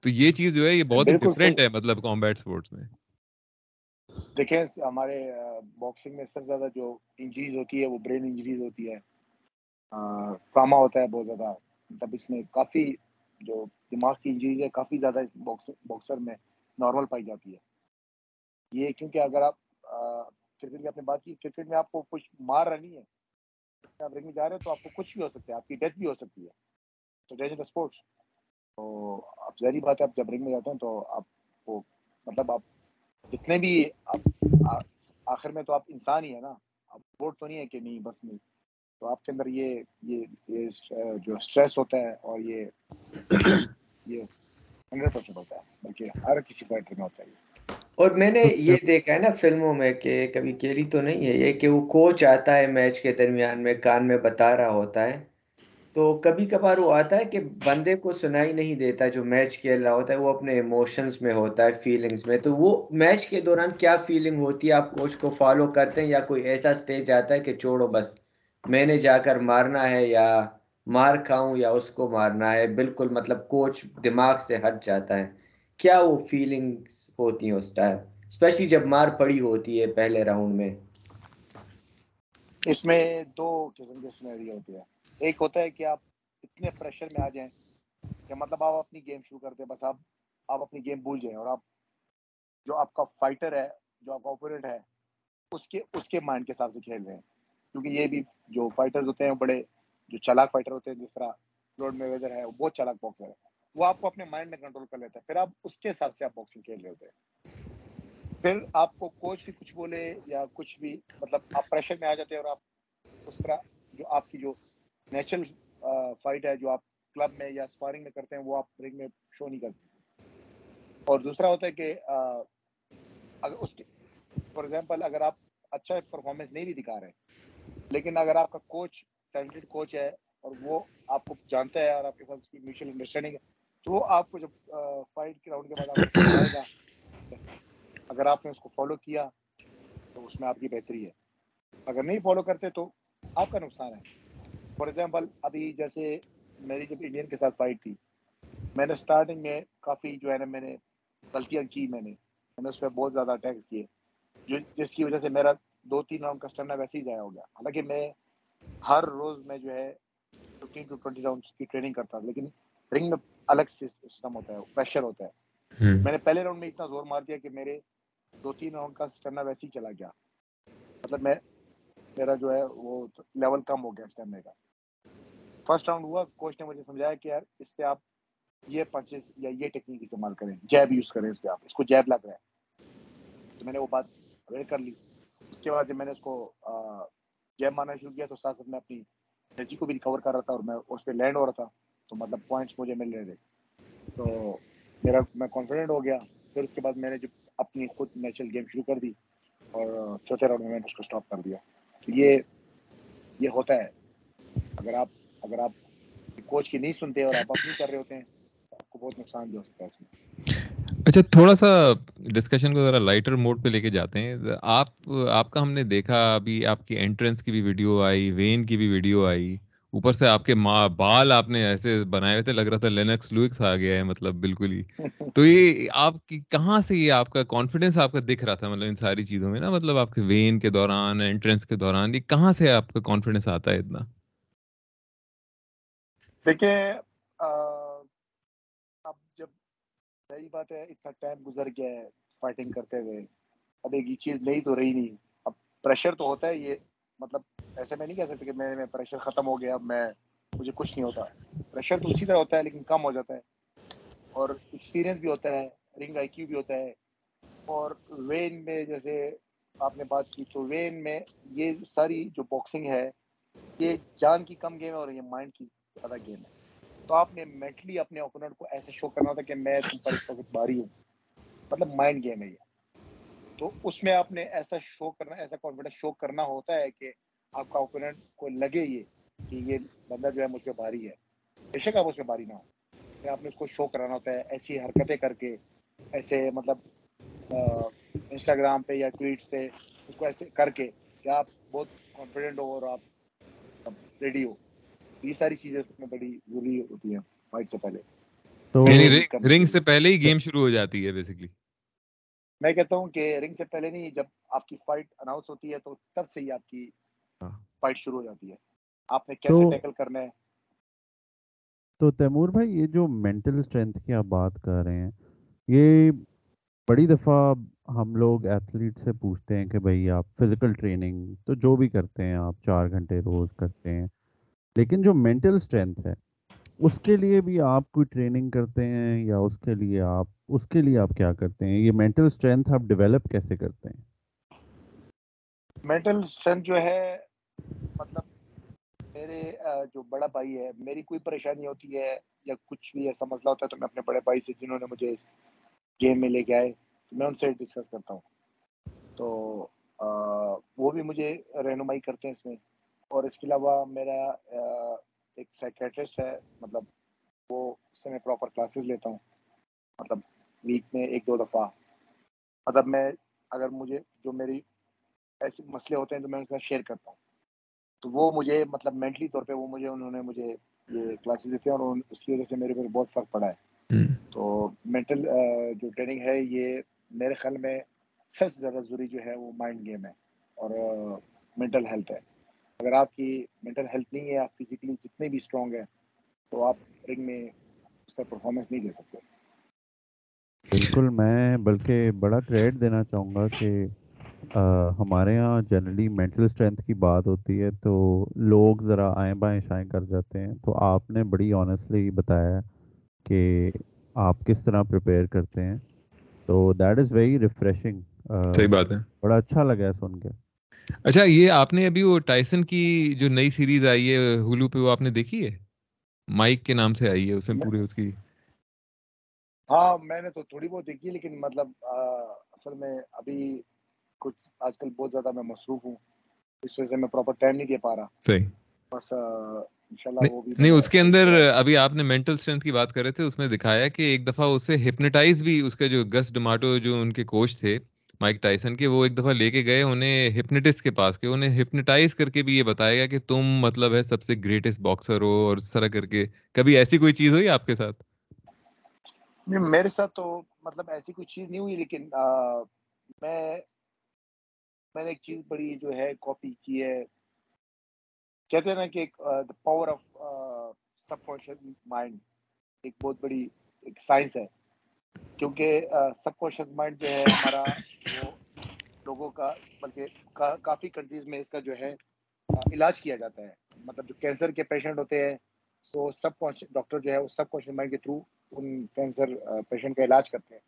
تو یہ چیز جو ہے یہ بہت ڈفرینٹ ہے مطلب کمبیٹ اسپورٹس میں۔ دیکھیں، ہمارے باکسنگ میں سب سے زیادہ جو انجریز ہوتی ہے، وہ برین انجریز ہوتی ہے۔ ٹراما ہوتا ہے بہت زیادہ۔ مطلب اس میں کافی جو دماغ کی انجریز ہے، کافی زیادہ اس باکسر میں نارمل پائی جاتی ہے۔ یہ کیونکہ اگر آپ کرکٹ کی آپ نے بات کی کرکٹ میں آپ کو کچھ مار رہا نہیں ہے، آپ رنگ میں جا رہے ہیں تو آپ کو کچھ بھی ہو سکتا ہے، آپ کی ڈیتھ بھی ہو سکتی ہے۔ اسپورٹس تو آپ ظاہری بات ہے، آپ جب رنگ میں جاتے ہیں تو آپ کو مطلب آپ جتنے بھی آخر میں تو آپ انسان ہی ہے نا۔ آپ ووٹ تو نہیں ہے کہ نہیں، بس نہیں۔ تو آپ کے اندر یہ یہ یہ جو اسٹریس ہوتا ہے اور یہ یہ ہنڈریڈ پرسینٹ ہوتا ہے۔ بلکہ ہر کسی فائٹر میں ہوتا ہے اور میں نے یہ دیکھا ہے نا فلموں میں کہ کبھی کیری تو نہیں ہے یہ کہ وہ کوچ آتا ہے میچ کے درمیان میں، کان میں بتا رہا ہوتا ہے۔ تو کبھی کبھار وہ آتا ہے کہ بندے کو سنائی نہیں دیتا جو میچ کھیل رہا ہوتا ہے، وہ اپنے ایموشنز میں ہوتا ہے فیلنگز میں۔ تو وہ میچ کے دوران کیا فیلنگ ہوتی ہے؟ آپ کوچ کو فالو کرتے ہیں یا کوئی ایسا سٹیج آتا ہے کہ چھوڑو بس، میں نے جا کر مارنا ہے یا مار کھاؤں یا اس کو مارنا ہے۔ بالکل مطلب کوچ دماغ سے ہٹ جاتا ہے۔ کیا وہ فیلنگز ہوتی ہیں اس ٹائم اسپیشلی جب مار پڑی ہوتی ہے پہلے راؤنڈ میں۔ اس میں دو قسم کے سنیری ہوتے ہیں۔ ایک ہوتا ہے کہ آپ اتنے پریشر میں آ جائیں کہ مطلب آپ اپنی گیم شروع کرتے بس آپ آپ اپنی گیم بھول جائیں اور آپ جو آپ کا فائٹر ہے، جو آپ کا اوپوننٹ ہے، اس کے اس کے مائنڈ کے حساب سے کھیل رہے ہیں۔ کیونکہ یہ بھی جو فائٹرز ہوتے ہیں بڑے جو چلاک فائٹر ہوتے ہیں، جس طرح فلوڈ میں ویدر ہے، وہ بہت چلاک باکسر ہے۔ وہ آپ کو اپنے مائنڈ میں کنٹرول کر لیتا ہے، پھر آپ اس کے حساب سے آپ باکسنگ کھیل رہے ہوتے ہیں۔ پھر آپ کو کوچ بھی کچھ بولے یا کچھ بھی مطلب آپ پریشر میں آ جاتے ہیں اور آپ اس طرح جو آپ کی جو نیچرل فائٹ ہے جو آپ کلب میں یا اسپارنگ میں کرتے ہیں، وہ آپ رنگ میں شو نہیں کرتے۔ اور دوسرا ہوتا ہے کہ اگر اس کے فار ایگزامپل اگر آپ اچھا پرفارمنس نہیں بھی دکھا رہے لیکن اگر آپ کا کوچ ٹیلنٹڈ کوچ ہے اور وہ آپ کو جانتا ہے اور آپ کے ساتھ اس کی میوچل انڈرسٹینڈنگ ہے، تو وہ آپ کو جب فائٹ کے راؤنڈ کے بعد آپ کو گا اگر آپ نے اس کو فالو کیا تو اس میں آپ کی بہتری ہے۔ اگر نہیں فالو کرتے تو آپ کا نقصان ہے۔ فار ایگزامپل ابھی جیسے میری جب انڈین کے ساتھ فائٹ تھی میں نے اسٹارٹنگ میں کافی جو ہے نا میں نے غلطیاں کی میں نے میں نے اس پہ بہت زیادہ اٹیکس کیے جو جس کی وجہ سے میرا دو تین راؤنڈ کا اسٹیمنا ویسے ہی ضائع ہو گیا۔ حالانکہ میں ہر روز میں جو ہے ففٹین ٹو ٹوینٹی راؤنڈ کی ٹریننگ کرتا ہوں لیکن رنگ میں الگ سسٹم ہوتا ہے پریشر ہوتا ہے۔ میں نے پہلے راؤنڈ میں اتنا زور مار دیا کہ میرے دو تین راؤنڈ کا اسٹیمنا ویسے ہی چلا گیا۔ مطلب میں میرا جو ہے وہ لیول کم ہو گیا اسٹیمنے کا فرسٹ راؤنڈ ہوا کوچ نے مجھے سمجھایا کہ یار اس پہ آپ یہ پنچز یا یہ ٹیکنیک استعمال کریں جیب یوز کریں اس پہ آپ۔ اس کو جیب لگ رہا ہے۔ تو میں نے وہ بات اویئر کر لی۔ اس کے بعد جب میں نے اس کو جیب مارنا شروع کیا تو ساتھ ساتھ میں اپنی انرجی کو بھی ریکور کر رہا تھا اور میں اس پہ لینڈ ہو رہا تھا۔ تو مطلب پوائنٹس مجھے مل رہے تھے۔ تو میرا، میں کانفیڈنٹ ہو گیا۔ پھر اس کے بعد میں نے جو اپنی خود نیچرل گیم شروع کر دی اور چوتھے راؤنڈ میں میں نے اس کو اسٹاپ کر دیا۔ یہ یہ ہوتا ہے۔ اگر آپ اگر آپ کوچ کی نہیں سنتے اور آپ اپنی کر رہے ہوتے ہیں، آپ کو بہت نقصان بھی ہو سکتا ہے اس میں۔ اچھا تھوڑا سا ڈسکشن کو ذرا لائٹر موڈ پہ لے کے جاتے ہیں۔ آپ آپ کا ہم نے دیکھا، ابھی آپ کی انٹرنس کی بھی ویڈیو آئی وین کی بھی ویڈیو آئی۔ اوپر سے آپ کے بال آپ نے ایسے بنائے ہوئے تھے لگ رہا تھا لینکس لوئکس آ گیا ہے مطلب بالکل ہی۔ تو یہ آپ کی کہاں سے یہ آپ کا کانفیڈینس آپ کا دکھ رہا تھا مطلب ان ساری چیزوں میں نا؟ مطلب آپ کے وین کے دوران انٹرنس کے دوران یہ کہاں سے آپ کا کانفیڈینس آتا ہے اتنا؟ دیکھیں اب جب صحیح بات ہے اتنا ٹائم گزر گیا ہے فائٹنگ کرتے ہوئے اب ایک یہ چیز نہیں تو رہی نہیں۔ اب پریشر تو ہوتا ہے یہ مطلب ایسے میں نہیں کہہ سکتے کہ میں میں پریشر ختم ہو گیا، اب میں مجھے کچھ نہیں ہوتا۔ پریشر تو اسی طرح ہوتا ہے، لیکن کم ہو جاتا ہے۔ اور ایکسپیرینس بھی ہوتا ہے رنگ آئی کیو بھی ہوتا ہے۔ اور وین میں جیسے آپ نے بات کی، تو وین میں یہ ساری جو باکسنگ ہے، یہ جان کی کم گیم ہے اور یہ مائنڈ کی زیادہ گیم ہے۔ تو آپ نے مینٹلی اپنے اوپوننٹ کو ایسے شو کرنا ہوتا کہ میں تم پر اس وقت باری ہوں۔ مطلب مائنڈ گیم ہے یہ۔ تو اس میں آپ نے ایسا شو کرنا، ایسا کانفیڈنس شو کرنا ہوتا ہے کہ آپ کا اوپوننٹ کو لگے یہ کہ یہ بندہ جو ہے مجھ پہ باری ہے۔ بے شک آپ اس پہ باری نہ ہو پھر آپ نے اس کو شو کرانا ہوتا ہے ایسی حرکتیں کر کے ایسے مطلب انسٹاگرام پہ یا ٹویٹس پہ اس کو ایسے کر کے کہ آپ بہت کانفیڈنٹ ہو اور آپ ریڈی ہو۔ یہ ساری چیزیں اس میں بڑی ضروری ہوتی ہیں فائٹ سے پہلے۔ یعنی رنگ سے پہلے ہی گیم شروع ہو جاتی ہے بیسیکلی میں کہتا ہوں کہ رنگ سے پہلے نہیں جب آپ کی فائٹ اناؤنس ہوتی ہے تو تب سے ہی آپ کی فائٹ شروع ہو جاتی ہے۔ آپ نے کیسے ٹیکل کرنا ہے؟ تو تیمور بھائی یہ جو مینٹل اسٹرینتھ کی آپ بات کر رہے ہیں یہ بڑی دفعہ ہم لوگ ایتھلیٹ سے پوچھتے ہیں کہ بھائی آپ فزیکل ٹریننگ تو جو بھی کرتے ہیں آپ چار گھنٹے روز کرتے ہیں لیکن جو مینٹل اسٹرینتھ ہے اس کے لیے بھی آپ کوئی ٹریننگ کرتے ہیں یا اس کے لیے آپ اس کے لیے آپ کیا کرتے ہیں؟ یہ مینٹل اسٹرینتھ آپ ڈیولپ کیسے کرتے ہیں؟ مینٹل اسٹرینتھ جو ہے مطلب میرے جو بڑا بھائی ہے، میری کوئی پریشانی ہوتی ہے یا کچھ بھی ایسا مسئلہ ہوتا ہے تو میں اپنے بڑے بھائی سے، جنہوں نے مجھے اس گیم میں لے کے آئے، تو میں ان سے ڈسکس کرتا ہوں۔ تو وہ بھی مجھے رہنمائی کرتے ہیں اس میں۔ اور اس کے علاوہ میرا ایک سائکیٹرسٹ ہے مطلب وہ اس سے میں پراپر کلاسز لیتا ہوں۔ مطلب ویک میں ایک دو دفعہ۔ مطلب میں، اگر مجھے جو میری ایسے مسئلے ہوتے ہیں تو میں ان کے ساتھ شیئر کرتا ہوں۔ تو وہ مجھے مطلب مینٹلی طور پہ وہ مجھے انہوں نے مجھے یہ کلاسز دیتے ہیں اور اس کی وجہ سے میرے پر بہت فرق پڑا ہے۔ تو مینٹل جو ٹریننگ ہے یہ میرے خیال میں سب سے زیادہ ضروری جو ہے وہ مائنڈ گیم ہے اور مینٹل ہیلتھ ہے۔ اگر آپ کی مینٹل ہیلتھ نہیں ہے آپ فزیکلی جتنے بھی اسٹرانگ ہیں تو آپ رنگ میں اس کا پرفارمنس نہیں دے سکتے۔ بالکل میں بلکہ بڑا کریڈٹ دینا چاہوں گا کہ ہمارے یہاں جنرلی مینٹل اسٹرینتھ کی بات ہوتی ہے تو لوگ ذرا آئیں بائیں شائیں کر جاتے ہیں۔ تو آپ نے بڑی آنیسٹلی بتایا کہ آپ کس طرح پریپیئر کرتے ہیں۔ تو دیٹ از ویری ریفریشنگ صحیح بات ہے۔ بڑا اچھا لگا ہے سن کے۔ اچھا یہ آپ نے ابھی وہ ٹائسن کی جو نئی سیریز آئی ہے ہولو پہ وہ آپ نے دیکھی ہے؟ مائک کے نام سے آئی ہے اس میں پورے اس کی۔ ہاں میں نے تو تھوڑی بہت دیکھی لیکن مطلب اصل میں ابھی کچھ آج کل بہت زیادہ میں مصروف ہوں اس وجہ سے میں پراپر ٹائم نہیں دے پا رہا۔ صحیح۔ بس نہیں اس کے اندر ابھی آپ نے مینٹل اسٹرینتھ کی بات کر رہے تھے اس میں دکھایا کہ ایک دفعہ اسے ہپنٹائز بھی اس کا جو گس ڈماٹو جو ان کے کوچ تھے مائک ٹائسن کے وہ ایک دفعہ لے کے گئے انہیں ہپنٹسٹ کے پاس کے۔ انہیں ہپنٹائز کر کے بھی یہ بتایا گیا کہ تم مطلب ہے سب سے گریٹسٹ باکسر ہو اور اس طرح کر کے۔ کبھی ایسی کوئی چیز ہوئی آپ کے ساتھ؟ میرے ساتھ تو مطلب ایسی کوئی چیز نہیں ہوئی لیکن میں میں نے ایک چیز بڑی جو ہے کاپی کی ہے۔ کہتے ہیں نا کہ ایک power of subconscious mind ایک بہت بڑی ایک سائنس ہے۔ کیونکہ سب کانشیس مائنڈ جو ہے ہمارا وہ لوگوں کا، بلکہ کافی کنٹریز میں اس کا جو ہے علاج کیا جاتا ہے۔ مطلب جو کینسر کے پیشنٹ ہوتے ہیں سو سب کانشیس ڈاکٹر جو ہے وہ سب کانشیس مائنڈ کے تھرو ان کینسر پیشنٹ کا علاج کرتے ہیں۔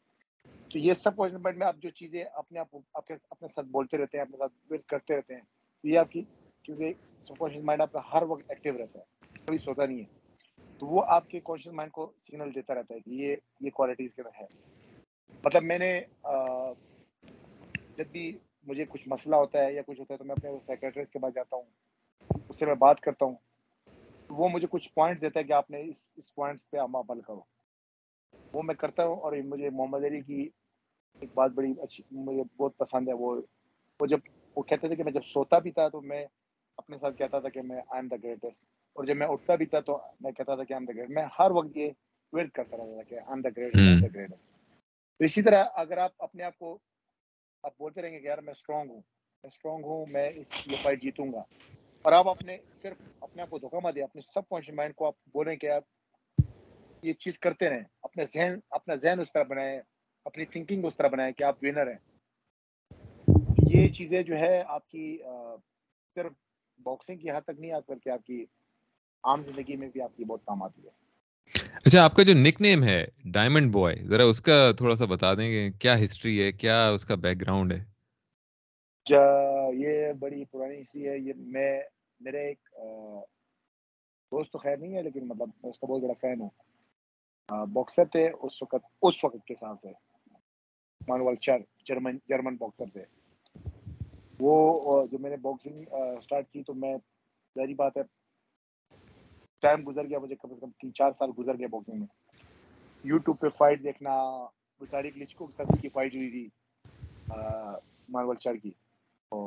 تو یہ سب کانشیس مائنڈ میں آپ جو چیزیں اپنے آپ آپ کے اپنے ساتھ بولتے رہتے ہیں، اپنے ساتھ کرتے رہتے ہیں، تو یہ آپ کی کیونکہ سب کانشیس مائنڈ آپ کا ہر وقت ایکٹیو رہتا ہے، کبھی سوتا نہیں ہے۔ تو وہ آپ کے کانشیس مائنڈ کو سگنل دیتا رہتا ہے کہ یہ یہ کوالٹیز کے اندر ہے۔ مطلب میں نے جب بھی مجھے کچھ مسئلہ ہوتا ہے یا کچھ ہوتا ہے تو میں اپنے سیکرٹریز کے پاس جاتا ہوں، اس سے میں بات کرتا ہوں۔ وہ مجھے کچھ پوائنٹس دیتا ہے کہ آپ نے اس اس پوائنٹس پہ عمل کرو۔ وہ میں کرتا ہوں اور مجھے محمد علی کی ایک بات بڑی اچھی مجھے بہت پسند ہے وہ وہ جب وہ کہتے تھے کہ میں جب سوتا بھی تھا تو میں اپنے ساتھ کہتا تھا کہ میں آئی ایم دا گریٹسٹ اور جب میں اٹھتا بھی تھا تو میں کہتا تھا کہ آئی ایم دا گریٹ میں ہر وقت یہ ورد کرتا رہتا تھا کہ I am the great the greatest تو اسی طرح اگر آپ اپنے آپ کو آپ بولتے رہیں گے کہ یار میں اسٹرانگ ہوں میں اسٹرانگ ہوں میں اس یہ فائٹ جیتوں گا۔ اور آپ اپنے صرف اپنے آپ کو دھوکہ مت دیں اپنے سب کانشیس مائنڈ کو آپ بولیں کہ آپ یہ چیز کرتے رہیں اپنے ذہن اپنا ذہن اس طرح بنائیں۔ اپنی تھنکنگ اس طرح بنائیں کہ آپ ونر ہیں۔ یہ چیزیں جو ہے آپ کی صرف باکسنگ کی حد تک نہیں آپ کے آپ کی عام زندگی میں بھی آپ کی بہت کام آتی ہے۔ اچھا آپ کا جو نک نیم ہے ڈائمنڈ بوائے ذرا اس کا تھوڑا سا بتا دیں گے کیا ہسٹری ہے کیا اس کا بیک گراؤنڈ ہے یہ بڑی پرانی سی ہے یہ میں میرے ایک دوست تو خیر نہیں ہے لیکن مطلب میں اس کا بہت بڑا فین ہوں۔ باکسر تھے اس وقت اس وقت کے حساب سے۔ مانوال چر جرمن جرمن باکسر تھے۔ وہ جو میں نے باکسنگ اسٹارٹ کی تو میں ظاہری بات ہے ٹائم گزر گیا مجھے کم از کم تین چار سال گزر گیا باکسنگ میں۔ یوٹیوب پہ فائٹ دیکھنا بٹاری کلچکو کے ساتھ کی فائٹ ہوئی تھی مارول چار کی۔ تو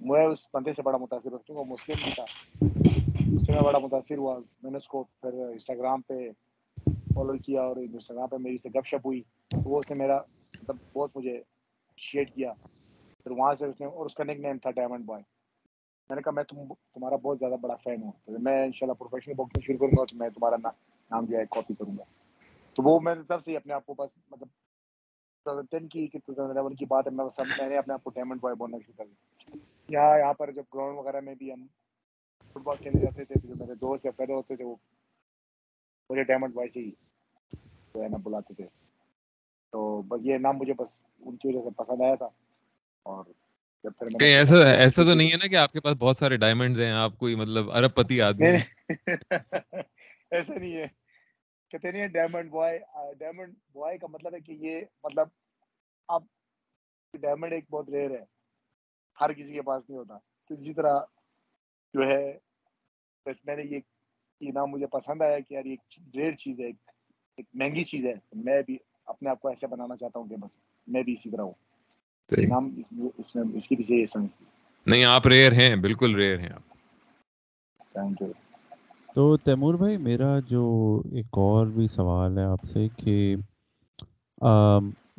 میں اس بندے سے بڑا متاثر ہوں وہ مسلم بھی تھا۔ اس سے میں بڑا متاثر ہوا۔ میں نے اس کو پھر انسٹاگرام پہ فالو کیا اور انسٹاگرام پہ میری سے گپ شپ ہوئی۔ تو وہ اس نے میرا مطلب بہت مجھے شیئر کیا۔ پھر وہاں سے اس نے اور اس کا نک نیم تھا ڈائمنڈ بوائے میں نے کہا، میں تم تمہارا بہت زیادہ بڑا فین ہوں۔ تو میں ان شاء اللہ پروفیشنل باکسنگ شروع کروں گا تو میں تمہارا نام جو ہے کاپی کروں گا۔ تو وہ میں نے طرف سے اپنے آپ کو بس مطلب ٹو تھاؤزنڈ ٹین کی کہ ٹو تھاؤزنڈ الیون کی بات ہے، میں سب میں نے اپنے آپ کو ڈائمنڈ بوائے بولنا شروع کر دیا۔ یہاں یہاں پر جب گراؤنڈ وغیرہ میں بھی ہم فٹ بال کھیلنے جاتے تھے جو میرے دوست یا پیدا ہوتے تھے، وہ مجھے ڈائمنڈ بوائے سے ہی جو ہے نا بلاتے تھے۔ تو یہ نام مجھے بس ان کی وجہ سے پسند آیا تھا اور کہیں ایسا ایسا تو نہیں ہے نا کہ آپ کے پاس بہت سارے ڈائمنڈ ہیں آپ کوئی مطلب ارب پتی آدمی ایسا نہیں ہے کہتے نہیں ڈائمنڈ بوائے ڈائمنڈ بوائے کا مطلب ہے کہ یہ مطلب اب ڈائمنڈ ایک بہت ریئر ہے ہر کسی کے پاس نہیں ہوتا تو اسی طرح جو ہے بس میں نے یہ یہ نام مجھے پسند آیا کہ یار یہ ریئر چیز ہے ایک مہنگی چیز ہے میں بھی اپنے آپ کو ایسے بنانا چاہتا ہوں کہ بس میں بھی اسی طرح ہوں۔ نہیں آپ ریئر ہیں بالکل ریئر ہیں آپ۔ تھینک یو تو تیمور بھائی میرا جو ایک اور بھی سوال ہے آپ سے کہ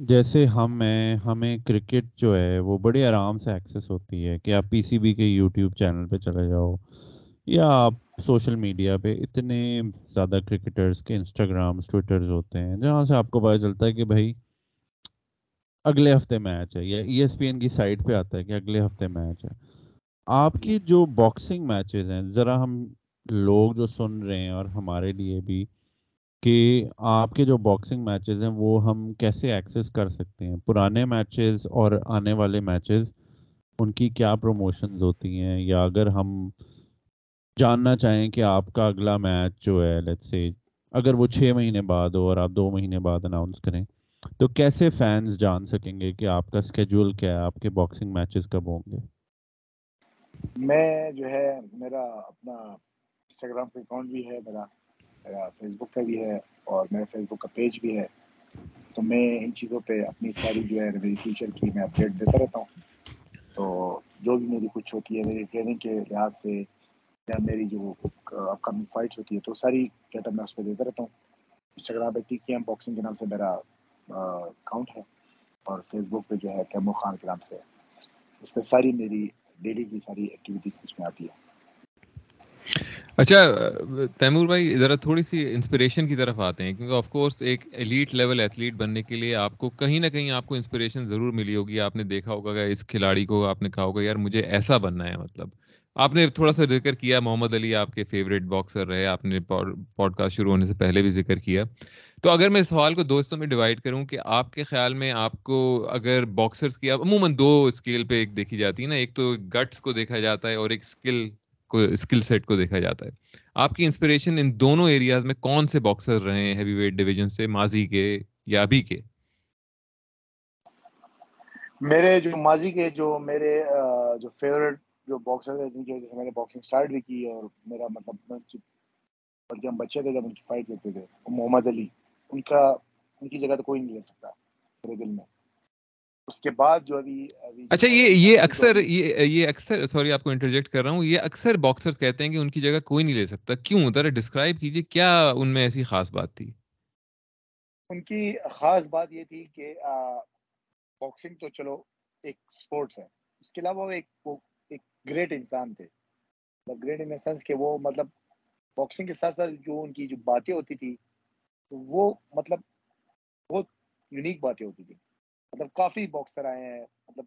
جیسے ہم ہیں ہمیں کرکٹ جو ہے وہ بڑے آرام سے ایکسیس ہوتی ہے کہ آپ پی سی بی کے یوٹیوب چینل پہ چلے جاؤ یا آپ سوشل میڈیا پہ اتنے زیادہ کرکٹرز کے انسٹاگرامس ٹویٹرز ہوتے ہیں، جہاں سے آپ کو پتہ چلتا ہے کہ بھائی اگلے ہفتے میچ ہے، یا ای ایس پی این کی سائٹ پہ آتا ہے کہ اگلے ہفتے میچ ہے۔ آپ کی جو باکسنگ میچز ہیں، ذرا ہم لوگ جو سن رہے ہیں اور ہمارے لیے بھی کہ آپ کے جو باکسنگ میچز ہیں، وہ ہم کیسے ایکسیس کر سکتے ہیں؟ پرانے میچز اور آنے والے میچز، ان کی کیا پروموشنز ہوتی ہیں؟ یا اگر ہم جاننا چاہیں کہ آپ کا اگلا میچ جو ہے لیٹ سے اگر وہ چھ مہینے بعد ہو اور آپ دو مہینے بعد اناؤنس کریں، تو کیسے فینس جان سکیں گے کہ آپ کا اسکیجول کیا ہے، آپ کے باکسنگ میچز کب ہوں گے؟ میں جو ہے، میرا اپنا انسٹاگرام پہ اکاؤنٹ بھی ہے، میرا میرا فیس بک کا بھی ہے اور میرا فیس بک کا پیج بھی ہے۔ تو میں ان چیزوں پہ اپنی ساری جو ہے، میری فیوچر کی میں اپڈیٹ دیتا رہتا ہوں۔ تو جو بھی میری کچھ ہوتی ہے، میری ٹریننگ کے لحاظ سے یا میری جو اپ کمنگ فائٹس ہوتی ہے تو ساری ڈیٹا میں اس پہ دیتا رہتا ہوں۔ انسٹاگرام پہ ٹی کے ایم باکسنگ کے نام سے میرا اکاؤنٹ ہے اور فیس بک پہ جو ہے کیمو خان کے نام سے۔ اس پہ ساری میری ڈیلی کی ساری ایکٹیویٹیز اس میں آتی ہے اچھا تیمور بھائی، ذرا تھوڑی سی انسپریشن کی طرف آتے ہیں، کیونکہ آف کورس ایک ایلیٹ لیول ایتھلیٹ بننے کے لیے آپ کو کہیں نہ کہیں آپ کو انسپریشن ضرور ملی ہوگی۔ آپ نے دیکھا ہوگا کہ اس کھلاڑی کو آپ نے کہا ہوگا، یار مجھے ایسا بننا ہے مطلب آپ نے تھوڑا سا ذکر کیا، محمد علی آپ کے فیوریٹ باکسر رہے، آپ نے پوڈ کاسٹ شروع ہونے سے پہلے بھی ذکر کیا۔ تو اگر میں اس سوال کو دوستوں میں ڈیوائڈ کروں کہ آپ کے خیال میں آپ کو اگر باکسرس کی عموماً دو اسکیل پہ ایک دیکھی جاتی ہے نا، ایک تو گٹس کو دیکھا جاتا ہے اور ایک اسکل کو اسکل سیٹ کو دیکھا جاتا ہے۔ آپ کی انسپریشن ان دونوں ایریاز میں کون سے باکسر رہے ہیں ہیوی ویٹ ڈویژن سے، ماضی کے یا ابھی کے؟ میرے جو ماضی کے جو میرے جو فیوریٹ جو باکسر تھے جن کی وجہ سے میں نے باکسنگ سٹارٹ بھی کی اور میرا مطلب بلکہ ہم بچے تھے جب ان کی فائٹ دیکھتے تھے محمد علی ان کا ان کی جگہ تو کوئی نہیں لے سکتا میرے دل میں۔ اس کے بعد جو ابھی اچھا یہ یہ اکثر یہ یہ اکثر سوری آپ کو انٹرجیکٹ کر رہا ہوں یہ اکثر کہتے ہیں کہ ان کی جگہ کوئی نہیں لے سکتا۔ کیوں؟ ذرا ڈسکرائب کیجیے کیا ان میں ایسی خاص بات تھی؟ ان کی خاص بات یہ تھی کہ باکسنگ تو چلو ایک سپورٹس ہے۔ اس کے علاوہ وہ ایک ایک گریٹ انسان تھے۔ گریٹ ان سینس کہ وہ مطلب باکسنگ کے ساتھ ساتھ جو ان کی جو باتیں ہوتی تھی وہ مطلب بہت یونیک باتیں ہوتی تھی مطلب کافی باکسر آئے ہیں مطلب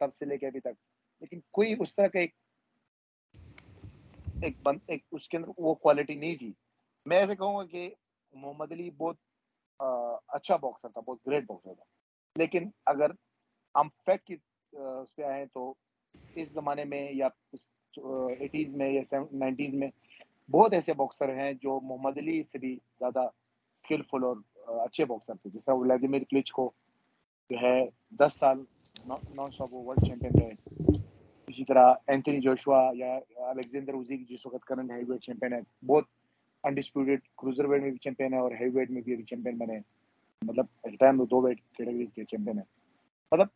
تب سے لے کے ابھی تک۔ لیکن کوئی اس طرح کا ایک ایک بند ایک اس کے اندر وہ کوالٹی نہیں تھی۔ میں ایسے کہوں گا کہ محمد علی بہت اچھا باکسر تھا، بہت گریٹ باکسر تھا۔ لیکن اگر ہم فیکٹ کی اس پہ آئے تو اس زمانے میں یا ایٹیز میں یا نائنٹیز میں بہت ایسے باکسر ہیں جو محمد علی سے بھی زیادہ اسکلفل اور اچھے باکسر تھے۔ جس طرح ولیدیمیر کلچ کو جو ہے دس سال نان اسٹاپ وہ ورلڈ چیمپئن رہے۔ اسی طرح اینتھنی جوشوا یا الیگزینڈر اوزی جس وقت کرنٹ ہیوی ویٹ چیمپئن ہے بہت انڈسپیوٹیڈ کروزر ویٹ میں بھی چیمپئن ہے اور ہیوی ویٹ میں بھی ابھی چیمپئن بنے۔ مطلب ایٹ ٹائم دو ویٹ کیٹیگریز کے چیمپئن ہے مطلب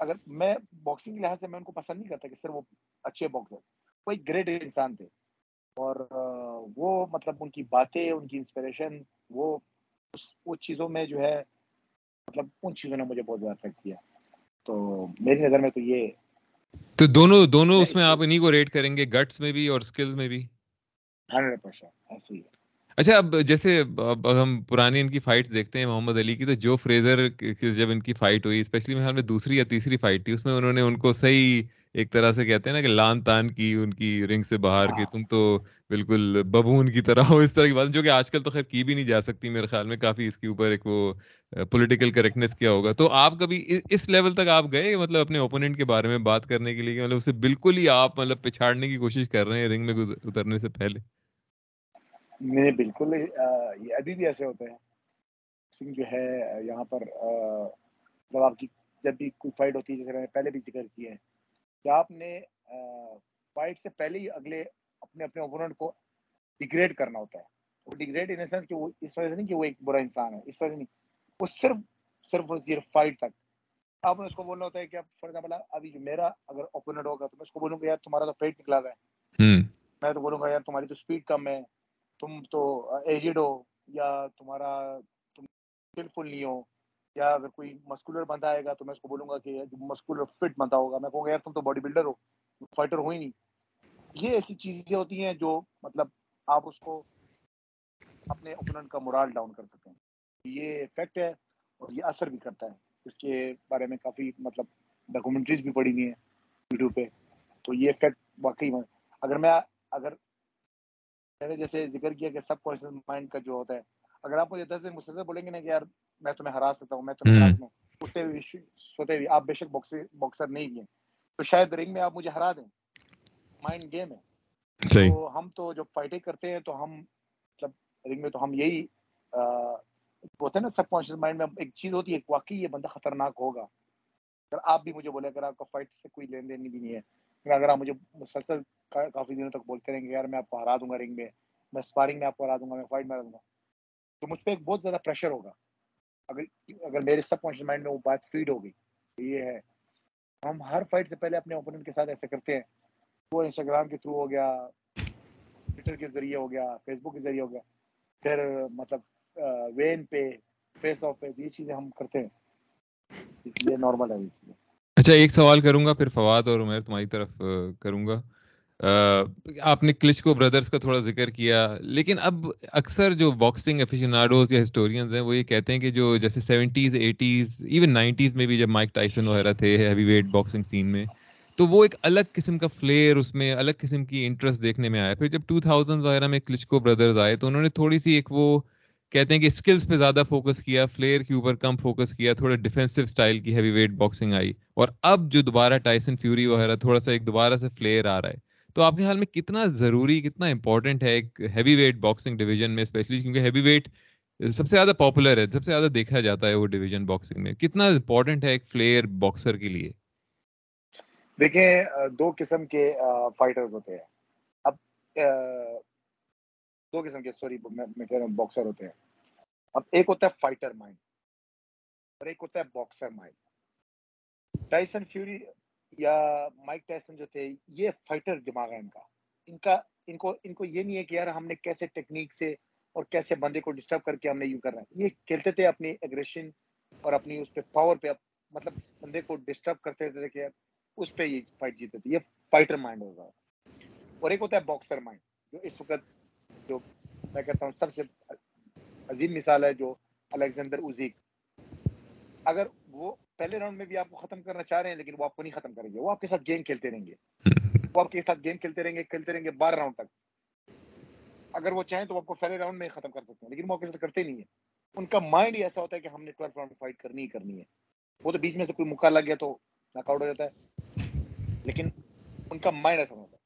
اگر میں باکسنگ کے لحاظ سے میں ان کو پسند نہیں کرتا کہ سر وہ اچھے باکسر وہ ایک گریٹ انسان تھے۔ اور وہ مطلب ان کی باتیں ان کی انسپریشن وہ اس چیزوں میں جو ہے مطلب ان چیزوں نے مجھے بہت زیادہ افیکٹ کیا۔ تو میری نظر میں تو یہ تو دونوں دونوں اس میں آپ انہی کو ریٹ کریں گے گٹس میں بھی اور سکلز میں بھی؟ ہنڈریڈ پرسینٹ ایسے ہی اچھا اب جیسے اب ہم پرانی ان کی فائٹ دیکھتے ہیں محمد علی کی تو جو فریزر جب ان کی فائٹ ہوئی اسپیشلی میرے خیال میں دوسری یا تیسری فائٹ تھی اس میں انہوں نے ان کو صحیح ایک طرح سے کہتے ہیں نا کہ لان تان کی ان کی رنگ سے باہر کی تم تو بالکل ببون کی طرح ہو اس طرح کی بات جو کہ آج کل تو خیر کی بھی نہیں جا سکتی میرے خیال میں کافی اس کے اوپر ایک وہ پولیٹیکل کریکٹنیس کیا ہوگا۔ تو آپ کبھی اس لیول تک آپ گئے مطلب اپنے اوپوننٹ کے بارے میں بات کرنے کے لیے؟ مطلب اسے بالکل ہی آپ مطلب پچھاڑنے کی کوشش کر رہے ہیں رنگ میں اترنے سے پہلے؟ نہیں بالکل یہ ابھی بھی ایسے ہوتے ہیں۔ سنگھ جو ہے یہاں پر جب آپ کی جب بھی کوئی فائٹ ہوتی ہے جیسے میں نے پہلے بھی ذکر کیا ہے کہ آپ نے فائٹ سے پہلے ہی اگلے اپنے اپنے اوپوننٹ کو ڈیگریڈ کرنا ہوتا ہے؟ وہ ڈیگریڈ ان سینس کہ وہ اس وجہ سے نہیں کہ وہ ایک برا انسان ہے اس وجہ نہیں وہ صرف صرف صرف فائٹ تک۔ آپ نے اس کو بولنا ہوتا ہے کہ فار ایگزامپل ابھی جو میرا اگر اوپوننٹ ہوگا تو میں اس کو بولوں گا یار تمہارا تو پیٹ نکلا ہوا ہے۔ میں تو بولوں گا یار تمہاری تو اسپیڈ کم ہے۔ تم تو ایجڈ ہو یا تمہارا تم اسکلفل نہیں ہو، یا اگر کوئی مسکولر بندہ آئے گا تو میں اس کو بولوں گا کہ مسکولر فٹ بندہ ہوگا۔ میں کہوں گا، یار تم تو باڈی بلڈر ہو فائٹر ہو ہی نہیں۔ یہ ایسی چیزیں ہوتی ہیں جو مطلب آپ اس کو اپنے اوپوننٹ کا مرال ڈاؤن کر سکیں یہ فیکٹ ہے اور یہ اثر بھی کرتا ہے۔ اس کے بارے میں کافی مطلب ڈاکومنٹریز بھی پڑھی ہوئی ہیں یوٹیوب پہ۔ تو یہ فیکٹ واقعی میں اگر میں اگر میں نے جیسے ذکر کیا کہ سب کانشیس مائنڈ کا جو ہوتا ہے اگر آپ مجھے دس دن مسلسل بولیں گے نا کہ یار میں تمہیں ہرا سکتا ہوں میں تمہیں ہوں۔ اٹھتے ہوئے سوتے ہوئے آپ بے شک باکسر نہیں بھی ہیں۔ تو شاید رنگ میں آپ مجھے ہرا دیں۔ مائنڈ گیم ہے۔ تو ہم تو جب فائٹیں کرتے ہیں تو ہم مطلب رنگ میں تو ہم یہی ہوتا ہے نا سب کانشیس مائنڈ میں ایک چیز ہوتی ہے واقعی یہ بندہ خطرناک ہوگا۔ اگر آپ بھی مجھے بولے اگر آپ کا فائٹ سے کوئی لین دین بھی نہیں ہے اگر آپ مجھے مسلسل کافی دنوں تک بولتے رہیں گے، یار میں آپ کو ہرا دوں گا رنگ میں میں اسپارنگ میں آپ کو ہرا دوں گا، میں فائٹ میں ہرا دوں گا۔ تو مجھ پہ ایک بہت زیادہ پریشر ہوگا۔ اگر اگر میرے سب کانشیس مائنڈ میں وہ بات فیڈ ہو گئی یہ ہے۔ ہم ہر فائٹ سے پہلے اپنے اوپوننٹ کے ساتھ ایسے کرتے ہیں۔ وہ انسٹاگرام کے تھرو ہو گیا ٹویٹر کے ذریعے ہو گیا فیس بک کے ذریعے ہو گیا۔ پھر مطلب وین پہ فیس آف پہ، یہ چیزیں ہم کرتے ہیں۔ یہ نارمل ہے۔ اچھا ایک سوال کروں گا، پھر فواد اور عمیر تمہاری طرف کروں گا۔ آپ نے کلچ کو بردرز کا تھوڑا ذکر کیا، لیکن اب اکثر جو باکسنگ افیشناڈوز یا ہسٹورینز ہیں، وہ یہ کہتے ہیں کہ جو جیسے سیونٹیز ایٹیز ایون نائنٹیز میں بھی جب مائک ٹائسن وغیرہ تھے ہیوی ویٹ باکسنگ سین میں، تو وہ ایک الگ قسم کا فلیئر اس میں، الگ قسم کی انٹرسٹ دیکھنے میں آیا۔ پھر جب ٹو تھاؤزنڈ وغیرہ میں کلچ کو بردرز آئے، تو انہوں نے تھوڑی سی ایک وہ کہتے ہیں کہ اسکلس پہ زیادہ فوکس کیا فلیئر کے اوپر کم فوکس کیا، تھوڑا ڈیفینسو اسٹائل کی ہیوی ویٹ باکسنگ آئی۔ اور اب جو دوبارہ ٹائسن فیوری وغیرہ تھوڑا سا ایک دوبارہ سے فلیئر آ رہا ہے۔ تو آپ کے خیال میں کتنا ضروری، کتنا امپورٹنٹ ہے ایک ہیوی ویٹ باکسنگ ڈویژن میں اسپیشلی کیونکہ ہیوی ویٹ سب سے زیادہ پاپولر ہے، سب سے زیادہ دیکھا جاتا ہے وہ ڈویژن باکسنگ میں۔ کتنا امپورٹنٹ ہے ایک فلیئر باکسر کے لیے؟ دیکھیں دو قسم کے فائٹرز ہوتے ہیں۔ اب دو قسم کے سوری میں کہہ رہا ہوں باکسر ہوتے ہیں۔ اب ایک ہوتا ہے فائٹر مائنڈ اور ایک ہوتا ہے باکسر مائنڈ ٹائسن فیوری یا مائک ٹیسن جو تھے، یہ فائٹر دماغ ہے ان کا۔ ان کا، ان کو ان کو یہ نہیں ہے کہ یار ہم نے کیسے ٹیکنیک سے اور کیسے بندے کو ڈسٹرب کر کے ہم نے یوں کر رہا ہے۔ یہ کھیلتے تھے اپنی اگریشن اور اپنی اس پہ پاور پہ مطلب بندے کو ڈسٹرب کرتے تھے کہ اس پہ یہ فائٹ جیتے تھے۔ یہ فائٹر مائنڈ ہوگا اور ایک ہوتا ہے باکسر مائنڈ جو اس وقت جو میں کہتا ہوں سب سے عظیم مثال ہے جو الیگزینڈر اوزیک۔ اگر وہ پہلے راؤنڈ میں بھی آپ کو ختم کرنا چاہ رہے ہیں لیکن وہ آپ کو نہیں ختم کریں گے۔ وہ آپ کے ساتھ گیم کھیلتے رہیں گے۔ وہ آپ کے ساتھ گیم کھیلتے رہیں گے کھیلتے رہیں گے بارہ راؤنڈ تک۔ اگر وہ چاہیں تو آپ کو پہلے راؤنڈ میں ختم کر سکتے ہیں لیکن وہ آپ کے ساتھ کرتے نہیں ہیں۔ ان کا مائنڈ ہی ایسا ہوتا ہے کہ ہم نے ٹویلتھ راؤنڈ فائٹ کرنی ہی کرنی ہے۔ وہ تو بیچ میں سے کوئی مکہ لگ گیا تو ناک آؤٹ ہو جاتا ہے۔ لیکن ان کا مائنڈ ایسا ہوتا ہے۔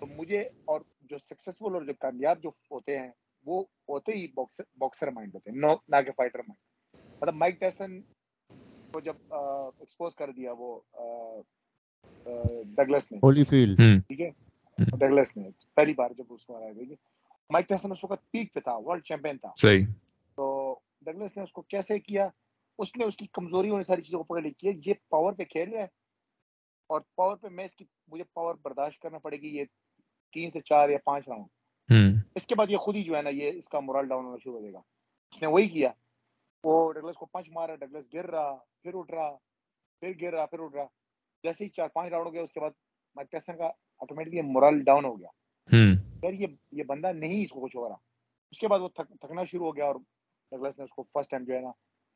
تو مجھے اور جو سکسیزفل اور جو کامیاب جو ہوتے ہیں وہ ہوتے ہی باکسر مائنڈ ہوتے ہیں نہ کہ فائٹر مائنڈ مطلب مائک ٹیسن کو جب ایکسپوز کر دیا وہ ڈگلس نے۔ ہولی فیلڈ ٹھیک ہے؟ ڈگلس نے۔ پہلی بار جب اس کو ہرایا ٹھیک ہے؟ مائک ٹیسن اس وقت پیک پہ تھا ورلڈ چیمپئن تھا۔ صحیح۔ تو ڈگلس نے اس کو کیسے کیا؟ اس نے اس کی کمزوری ہونے ساری چیزوں کو پکڑ لی۔ کہ یہ پاور پہ کھیل رہا ہے اور پاور پہ میں اس کی مجھے پاور برداشت کرنا پڑے گی یہ تین سے چار یا پانچ راؤنڈ اس کے بعد یہ خود ہی جو ہے نا یہ اس کا مورال ڈاؤن ہونا شروع ہو جائے گا۔ اس نے وہی کیا۔ وہ ڈگلس کو پنچ مارا ڈگلس گر رہا پھر اٹھ رہا پھر گر رہا پھر اٹھ رہا۔ جیسے ہی چار پانچ راؤنڈ ہو گیا اس کے بعد مائک ٹیسن کا آٹومیٹکلی مورل ڈاؤن ہو گیا۔ یار یہ یہ بندہ نہیں اس کو کچھ ہو رہا۔ اس کے بعد وہ تھکنا شروع ہو گیا اور ڈگلس نے اس کو فرسٹ ٹائم جو ہے نا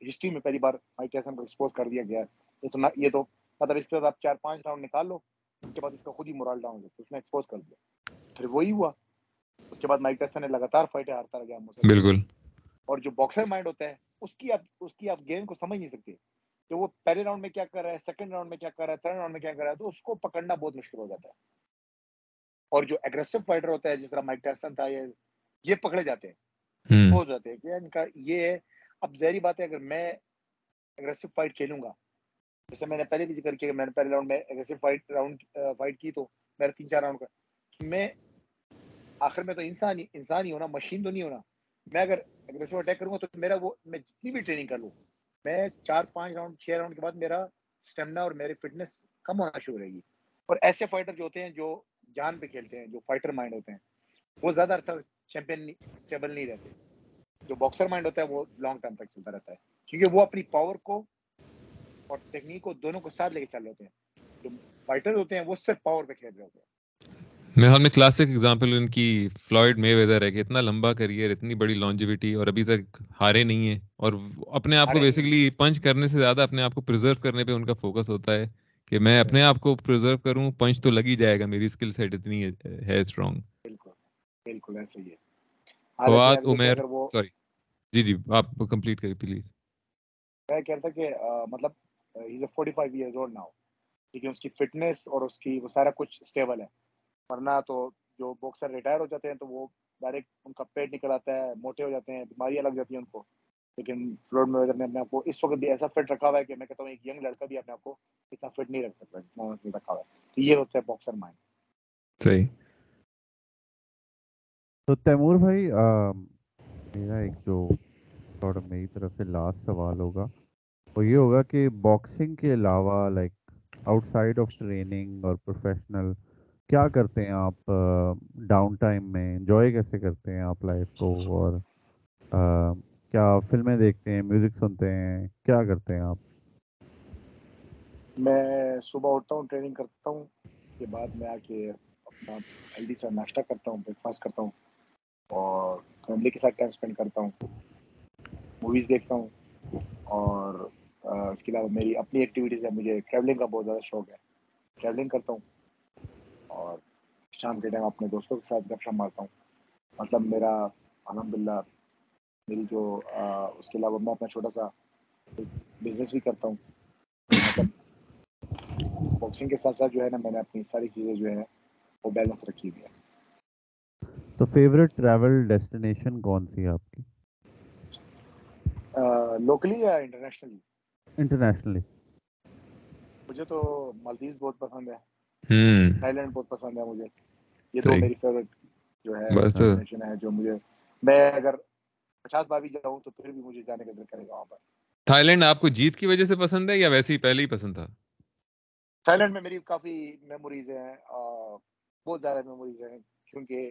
ہسٹری میں پہلی بار مائک ٹیسن کو ایکسپوز کر دیا گیا یہ تو یہ تو مطلب اس کے بعد آپ چار پانچ راؤنڈ نکال لو اس کے بعد اس کا خود ہی مورال ڈاؤن ہو گیا۔ اس نے ایکسپوز کر دیا۔ پھر وہی ہوا۔ اس کے بعد مائک ٹیسن نے لگاتار فائٹیں ہارتا گیا۔ بالکل۔ اور جو باکسر مائنڈ ہوتا ہے اس کی آپ اس کی آپ گیم کو سمجھ نہیں سکتے۔ کہ وہ پہلے راؤنڈ میں کیا کر رہا ہے سیکنڈ راؤنڈ میں کیا کر رہا ہے تھرڈ راؤنڈ میں کیا کر رہا ہے تو اس کو پکڑنا بہت مشکل ہو جاتا ہے۔ اور جو اگریسو فائٹر ہوتا ہے جس طرح مائک ٹیسن تھا یہ یہ پکڑے جاتے ہیں۔ ایکسپوز ہوتے ہیں کہ ان کا یہ ہے۔ اب ظاہری بات ہے اگر میں اگریسو فائٹ کھیلوں گا جیسے میں نے پہلے بھی ذکر کیا کہ میں نے پہلے راؤنڈ میں اگریسو فائٹ راؤنڈ فائٹ کی تو میرا تین چار راؤنڈ کا۔ میں آخر میں تو انسان ہی انسان ہی ہونا مشین تو نہیں ہونا۔ میں اگر اگریسو اٹیک کروں گا تو میرا وہ میں جتنی بھی ٹریننگ کر لوں، میں چار پانچ راؤنڈ چھ راؤنڈ کے بعد میرا اسٹیمنا اور میری فٹنس کم ہونا شروع رہے گی۔ اور ایسے فائٹر جو ہوتے ہیں جو جان پہ کھیلتے ہیں، جو فائٹر مائنڈ ہوتے ہیں، وہ زیادہ عرصہ چیمپئن اسٹیبل نہیں رہتے۔ جو باکسر مائنڈ ہوتا ہے، وہ لانگ ٹائم تک چلتا رہتا ہے۔ کیونکہ وہ اپنی پاور کو اور ٹیکنیک کو دونوں کو ساتھ لے کے چل رہے ہوتے ہیں۔ جو فائٹر ہوتے ہیں، وہ صرف پاور پہ کھیل رہے ہوتے ہیں۔ میرے خیال میں کلاسک ایگزامپل ان کی فلوئڈ مے ویدر ہے کہ اتنا لمبا کریئر اتنی بڑی لانجیوٹی اور ابھی تک ہارے نہیں ہیں اور اپنے آپ کو بیسکلی پنچ کرنے سے زیادہ اپنے آپ کو پرزرو کرنے پہ ان کا فوکس ہوتا ہے کہ میں اپنے آپ کو پرزرو کروں پنچ تو لگ ہی جائے گا میری اسکل سیٹ اتنی ہے اسٹرانگ بالکل بالکل ایسا ہی ہے۔ فواد عمر سوری جی جی آپ کمپلیٹ کریں پلیز میں کہتا کہ مطلب he is a 45 years old now لیکن اس کی فٹنس اور اس کی وہ سارا کچھ اسٹیبل ہے۔ ورنہ تو جو باکسر ریٹائر ہو جاتے ہیں تو وہ ڈائریکٹ ان کا پیٹ نکل آتا ہے موٹے ہو جاتے ہیں بیماریاں لگ جاتی ہیں ان کو۔ لیکن فلوڈ میویدر نے اپنے آپ کو اس وقت بھی ایسا فٹ رکھا ہوا ہے کہ میں کہتا ہوں ایک ینگ لڑکا بھی اپنے آپ کو اتنا فٹ نہیں رکھ سکتا جتنا رکھا ہوا ہے۔ تو یہ ہوتا ہے باکسر مائنڈ صحیح۔ تو تیمور بھائی میرا ایک جو میری طرف سے لاسٹ سوال ہوگا وہ یہ ہوگا کہ باکسنگ کے علاوہ like outside of training اور پروفیشنل کیا کرتے ہیں آپ؟ ڈاؤن ٹائم میں انجوائے کیسے کرتے ہیں آپ لائف کو؟ اور کیا فلمیں دیکھتے ہیں میوزک سنتے ہیں؟ کیا کرتے ہیں آپ؟ میں صبح اٹھتا ہوں ٹریننگ کرتا ہوں، کے بعد میں آ کے اپنا ہیلدی سا ناشتہ کرتا ہوں بریک فاسٹ کرتا ہوں، اور فیملی کے ساتھ ٹائم اسپینڈ کرتا ہوں موویز دیکھتا ہوں، اور اس کے علاوہ میری اپنی ایکٹیویٹیز ہے مجھے ٹریولنگ کا بہت زیادہ شوق ہے ٹریولنگ کرتا ہوں اور شام کے ٹائم اپنے دوستوں کے ساتھ گپ شپ مارتا ہوں۔ مطلب میرا الحمد للہ میری جو اس کے علاوہ میں اپنا چھوٹا سا بزنس بھی کرتا ہوں۔ مطلب باکسنگ کے ساتھ ساتھ جو ہے نا میں نے اپنی ساری چیزیں جو ہے وہ بیلنس رکھی ہوئی ہے تو فیوریٹ ٹریول ڈیسٹینیشن کون سی ہے آپ کی؟ لوکلی یا انٹرنیشنلی انٹرنیشنلی مجھے تو مالدیوز بہت پسند ہے۔ تھائی لینڈ بہت پسند ہے مجھے۔ یہ دو میری فیوریٹ جو ہے ہے جو مجھے میں اگر پچاس بار بھی جاؤں تو پھر بھی مجھے جانے کا دل کرے گا وہاں پر۔ تھائی لینڈ آپ کو جیت کی وجہ سے پسند ہے یا ویسے ہی پہلے ہی پسند تھا؟ تھائی لینڈ میں میری کافی میموریز ہیں بہت زیادہ میموریز ہیں کیونکہ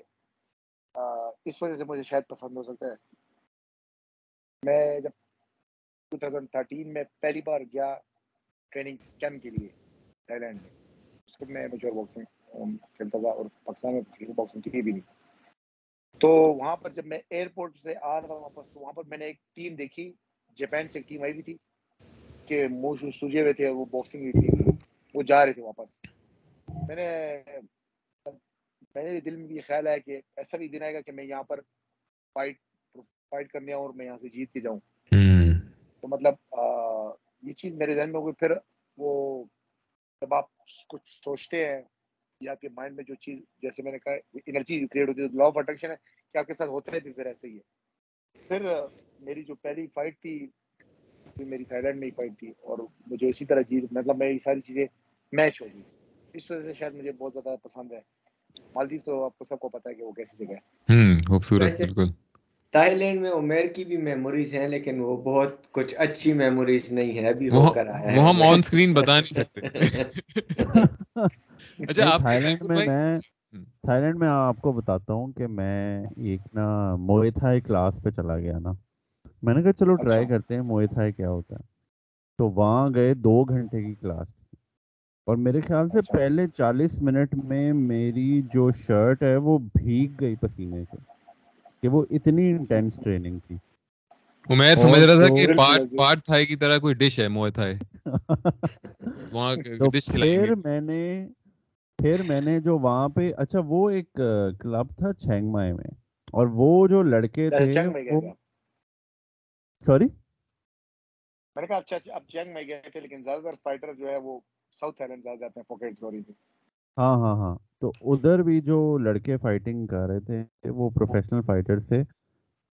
اس وجہ سے مجھے شاید پسند ہو سکتا ہے۔ میں جب 2013 میں پہلی بار گیا ٹریننگ کیمپ کے لیے تھائی لینڈ میں اس وقت میں میچور باکسنگ کھیلتا تھا اور پاکستان میں باکسنگ کی بھی نہیں۔ تو وہاں پر جب میں ایئرپورٹ سے آ رہا تھا واپس تو وہاں پر میں نے ایک ٹیم دیکھی جاپان سے ایک ٹیم آئی ہوئی تھی کہ منہ سوجے ہوئے تھے وہ باکسنگ کی ٹیم وہ جا رہے تھے واپس۔ میں نے میں نے دل میں بھی خیال آیا کہ ایسا بھی دن آئے گا کہ میں یہاں پر فائٹ فائٹ کرنے آؤں اور میں یہاں سے جیت کے جاؤں۔ تو مطلب یہ چیز میرے ذہن میں ہوگی پھر وہ جب آپ کچھ سوچتے ہیں یا آپ کے مائنڈ میں جو چیز جیسے میں نے کہا انرجی کریٹ ہوتی ہے لا آف اٹریکشن ہے کہ آپ کے ساتھ ہوتا ہے بھی پھر ایسے ہی ہے۔ پھر میری جو پہلی فائٹ تھی میری تھائی لینڈ میں ہی فائٹ تھی اور مجھے اسی طرح جیت مطلب میری ساری چیزیں میچ ہو گئی۔ اس وجہ سے شاید مجھے بہت زیادہ پسند ہے۔ مالدیو تو آپ کو سب کو پتا ہے کہ وہ کیسی جگہ ہے۔ خوبصورت بالکل۔ تھائی لینڈ میں عمیر کی بھی میموریز ہیں لیکن وہ بہت کچھ اچھی میموریز نہیں ہے ابھی ہو کر آیا ہے۔ وہ ہم آن سکرین بتا نہیں سکتے۔ اچھا آپ تھائی لینڈ میں میں تھائی لینڈ میں آپ کو بتاتا ہوں کہ میں ایک نا موئے تھائی کلاس پہ چلا گیا نا۔ میں نے کہا چلو ٹرائی کرتے ہیں موئے تھائی کیا ہوتا ہے۔ تو وہاں گئے دو گھنٹے کی کلاس تھی۔ اور میرے خیال سے پہلے چالیس منٹ میں میری جو شرٹ ہے وہ بھیگ گئی پسینے سے۔ کہ وہ اتنی انٹینس ٹریننگ تھی۔ عمیر سمجھ رہا تھا کہ پارٹ پارٹ تھائی کی طرح کوئی ڈش ہے موئے تھائی۔ وہاں ڈش کھلائیں گے۔ پھر میں نے پھر میں نے جو وہاں پہ اچھا وہ ایک کلب تھا چینگ مائے میں۔ اور وہ جو لڑکے تھے وہ سوری؟ میں نے کہا اچھا اب چینگ میں گئے تھے لیکن زیادہ تر فائٹر جو ہے وہ ساؤتھ تھائیلینڈ زیادہ جاتے ہیں پاکٹ سوری ہاں ہاں ہاں۔ تو ادھر بھی جو لڑکے فائٹنگ کر رہے تھے وہ پروفیشنل فائٹرز تھے۔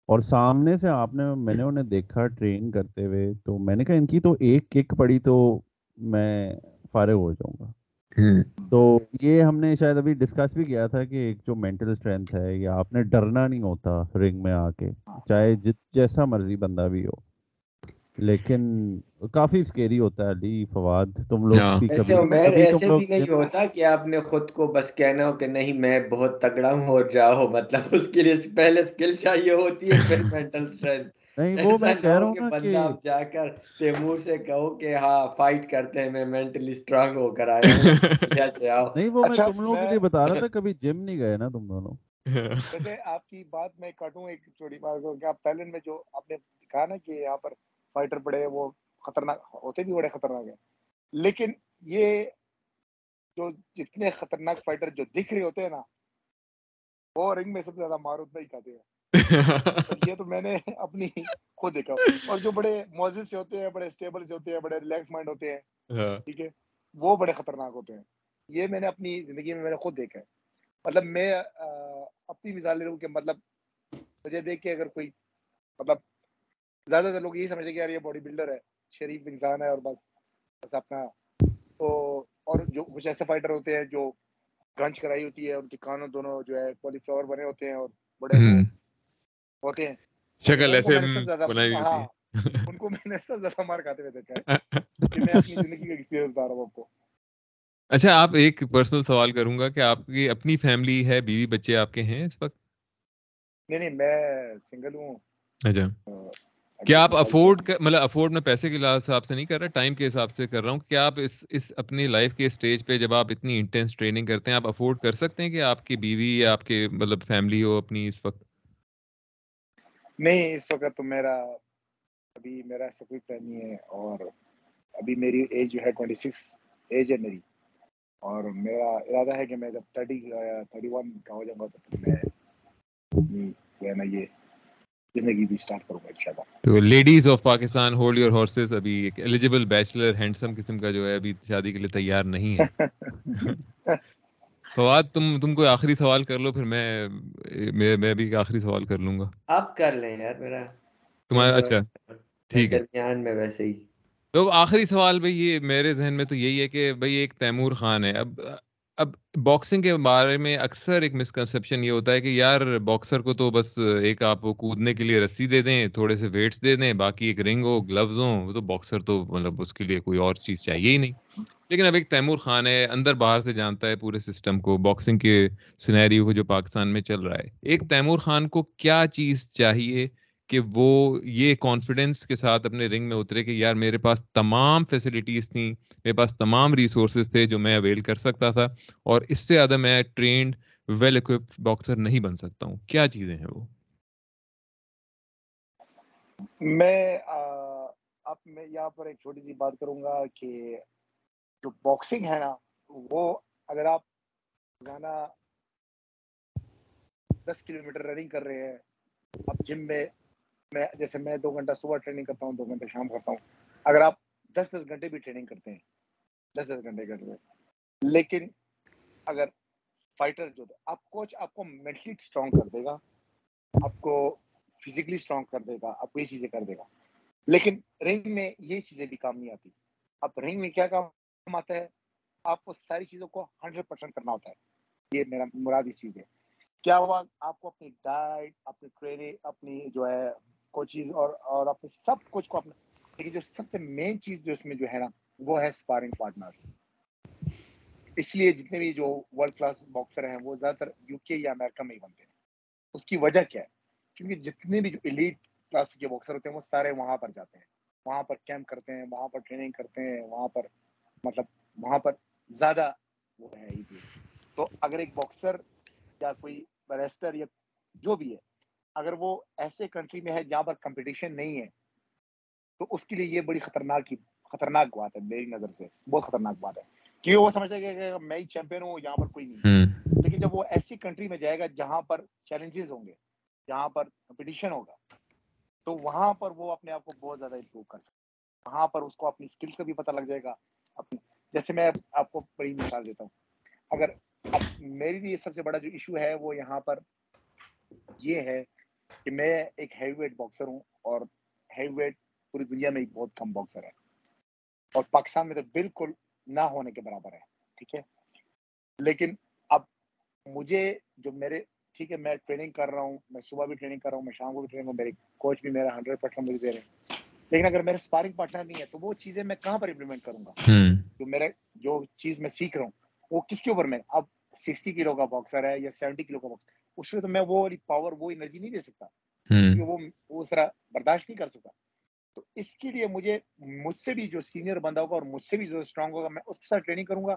اور سامنے سے آپ نے میں نے انہیں دیکھا ٹرین کرتے ہوئے تو میں نے کہا ان کی تو ایک کک پڑی تو میں فارغ ہو جاؤں گا۔ تو یہ ہم نے شاید ابھی ڈسکس بھی کیا تھا کہ ایک جو مینٹل اسٹرینتھ ہے یا آپ نے ڈرنا نہیں ہوتا رنگ میں آ کے چاہے جیسا مرضی بندہ بھی ہو۔ لیکن کافی سکیری ہوتا ہے علی فواد تم لوگ بھی کبھی ایسے بھی نہیں ہوتا کہ آپ نے خود کو بس کہنا ہو کہ نہیں میں بہت تگڑا ہوں اور جاؤ مطلب اس کے لیے پہلے سکل چاہیے ہوتی ہے پھر مینٹل اسٹرینتھ نہیں وہ میں کہہ رہا ہوں کہ آپ جا کر تیمور سے کہو کہ ہاں فائٹ کرتے ہیں میں مینٹلی سٹرانگ ہو کر آیا ہوں۔ جیسے آؤ۔ نہیں وہ میں تم لوگوں کے لیے بتا رہا تھا کبھی جم نہیں گئے نا تم دونوں؟ ویسے آپ کی بات میں کاٹوں ایک چھوٹی بات کہ آپ تھائیلینڈ میں جو آپ نے کہا نا کہ یہاں پر فائٹر پڑے وہ خطرناک ہوتے بھی بڑے خطرناک ہیں۔ لیکن یہ جو جتنے خطرناک فائٹر جو دکھ رہے ہوتے ہیں نا وہ رنگ میں سب سے زیادہ معروف نہیں کہتے ہیں۔ یہ تو میں نے اپنی خود دیکھا۔ اور جو بڑے موزز سے ہوتے ہیں بڑے اسٹیبل سے ہوتے ہیں بڑے ریلیکس مائنڈ ہوتے ہیں ہاں۔ ٹھیک ہے وہ بڑے خطرناک ہوتے ہیں۔ یہ میں نے اپنی زندگی میں میں نے خود دیکھا ہے۔ مطلب میں اپنی مثال لے لوں کہ مطلب مجھے دیکھ کے اگر کوئی مطلب زیادہ تر لوگ یہی سمجھتے کہ یار یہ باڈی بلڈر ہے شریف انسان ہے اور بس بس اپنا۔ تو اور جو کچھ ایسے فائٹر ہوتے ہیں جو گنج کرائی ہوتی ہے ان کے کانوں دونوں جو ہے کالی فلاور بنے ہوتے ہیں اور بڑے ہوتے ہیں۔ شکل ایسے ہاں، ان کو میں نے سب زیادہ مار کھاتے ہوئے دیکھا ہے کہ میں اپنی زندگی کا ایکسپیرینس بتا رہا ہوں آپ کو۔ اچھا آپ ایک پرسنل سوال کروں گا کہ آپ کی اپنی فیملی ہے بیوی بچے آپ کے ہیں اس وقت؟ نہیں نہیں میں سنگل ہوں۔ اچھا۔ کیا آپ افورڈ مطلب افورڈ میں پیسے کے حساب سے نہیں کر رہا ٹائم کے حساب سے کر رہا ہوں، کیا آپ اس اس اپنی لائف کے اسٹیج پہ جب آپ اتنی انٹینس ٹریننگ کرتے ہیں، آپ افورڈ کر سکتے ہیں کہ آپ کی بیوی یا آپ کے مطلب فیملی ہو اپنی اس وقت؟ نہیں، اس وقت تو میرا، ابھی میرا ایسا کوئی پلان نہیں ہے اور ابھی میری ایج جو ہے ٹوئنٹی سکس ایج ہے میری اور میرا ارادہ ہے کہ میں جب تھرٹی تھرٹی ون کا ہو جاؤں گا تو پھر میں یہ زندگی بھی سٹارٹ کروں گا انشاءاللہ۔ تو ladies of Pakistan hold your horses ابھی ایک ایلیجیبل بیچلر ہینڈسم قسم کا جو ہے ابھی شادی کے لیے تیار نہیں ہے۔ فواد تم تم کوئی آخری سوال کر لو پھر میں میں میں بھی آخری سوال کر لوں گا۔ آپ کر لیں یار میرا تمہارا اچھا ٹھیک ہے۔ درمیان میں ویسے ہی۔ تو آخری سوال بھائی یہ میرے ذہن میں تو یہی ہے کہ بھائی ایک تیمور خان ہے۔ اب اب باکسنگ کے بارے میں اکثر ایک مسکنسیپشن یہ ہوتا ہے کہ یار باکسر کو تو بس ایک آپ کودنے کے لیے رسی دے دیں، تھوڑے سے ویٹس دے دیں، باقی ایک رنگ ہو گلوز ہوں تو باکسر تو مطلب اس کے لیے کوئی اور چیز چاہیے ہی نہیں۔ لیکن اب ایک تیمور خان ہے، اندر باہر سے جانتا ہے پورے سسٹم کو باکسنگ کے سینیریو کو جو پاکستان میں چل رہا ہے۔ ایک تیمور خان کو کیا چیز چاہیے؟ کہ وہ یہ کانفیڈینس کے ساتھ اپنے رنگ میں اترے کہ یار میرے پاس تمام فیسلٹیز تھیں، میرے پاس تمام ریسورسز تھے جو میں اویل کر سکتا تھا، اور اس سے زیادہ میں ٹرینڈ ویل اکوپڈ باکسر نہیں بن سکتا ہوں۔ کیا چیزیں ہیں وہ؟ میں اب میں یہاں پر ایک چھوٹی سی بات کروں گا کہ جو باکسنگ ہے نا، وہ اگر آپ روزانہ دس کلو میٹر رننگ کر رہے ہیں اب جم میں میں جیسے میں دو گھنٹہ صبح ٹریننگ کرتا ہوں، دو گھنٹے شام کرتا ہوں۔ اگر آپ دس دس گھنٹے بھی ٹریننگ کرتے ہیں، دس دس گھنٹے کرتے ہیں۔ لیکن اگر فائٹر جو آپ کوچ آپ کو مینٹلی اسٹرانگ کر دے گا، آپ کو فزیکلی اسٹرانگ کر دے گا، آپ کو یہ چیزیں کر دے گا۔ لیکن رنگ میں یہ چیزیں بھی کام نہیں آتی۔ اب رنگ میں کیا کام آتا ہے؟ آپ کو ساری چیزوں کو ہنڈریڈ پرسینٹ کرنا ہوتا ہے۔ یہ میرا مراد اس چیز ہے۔ کیا ہوا؟ آپ کو اپنی ڈائٹ اپنی ٹریننگ اپنی جو ہے کوچیز اور اور اپنے سب کچھ کو اپنا لیکن جو سب سے مین چیز جو اس میں جو ہے نا، وہ ہے اسپارنگ پارٹنر اس لیے جتنے بھی جو ورلڈ کلاس باکسر ہیں، وہ زیادہ تر یو کے یا امریکہ میں ہی بنتے ہیں۔ اس کی وجہ کیا ہے؟ کیونکہ جتنے بھی جو ایلیٹ کلاس کے باکسر ہوتے ہیں، وہ سارے وہاں پر جاتے ہیں۔ وہاں پر کیمپ کرتے ہیں، وہاں پر ٹریننگ کرتے ہیں، وہاں پر مطلب وہاں پر زیادہ وہ ہے تو اگر ایک باکسر یا کوئی ریسٹر یا جو بھی ہے اگر وہ ایسے کنٹری میں ہے جہاں پر کمپٹیشن نہیں ہے تو اس کے لیے یہ بڑی خطرناک خطرناک بات ہے میری نظر سے بہت خطرناک بات ہے۔ کیونکہ وہ سمجھتا ہے کہ میں ہی چیمپئن ہوں یہاں پر کوئی نہیں۔ لیکن جب وہ ایسی کنٹری میں جائے گا جہاں پر چیلنجز ہوں گے جہاں پر کمپٹیشن ہوگا تو وہاں پر وہ اپنے آپ کو بہت زیادہ امپروو کر سکتا وہاں پر اس کو اپنی اسکل کا بھی پتہ لگ جائے گا۔ اپنی جیسے میں آپ کو بڑی مثال دیتا ہوں۔ اگر اب میری لیے سب سے بڑا جو ایشو ہے وہ یہاں پر یہ ہے کہ میں ایک ہیوی ویٹ باکسر ہوں اور ہیوی ویٹ پوری دنیا میں بہت کم باکسر ہے اور پاکستان میں تو بالکل نہ ہونے کے برابر ہے ٹھیک ہے؟ لیکن اب مجھے جو میرے ٹھیک ہے میں ٹریننگ کر رہا ہوں میں صبح بھی ٹریننگ کر رہا ہوں میں شام کو بھی ٹریننگ ہوں میرے کوچ بھی میرا ہنڈریڈ پرسینٹ مجھے دے رہے ہیں۔ لیکن اگر میرے اسپارنگ پارٹنر نہیں ہے تو وہ چیزیں میں کہاں پر امپلیمنٹ کروں گا؟ جو میرا جو چیز میں سیکھ رہا ہوں وہ کس کے اوپر میں؟ اب سکسٹی کلو کا باکسر ہے یا سیونٹی کلو کا باکسر اس میں تو میں وہ والی پاور وہ انرجی نہیں دے سکتا وہ وہ اس طرح برداشت نہیں کر سکتا۔ تو اس کے لیے مجھے مجھ سے بھی جو سینئر بندہ ہوگا اور مجھ سے بھی جو اسٹرانگ ہوگا میں اس کے ساتھ ٹریننگ کروں گا۔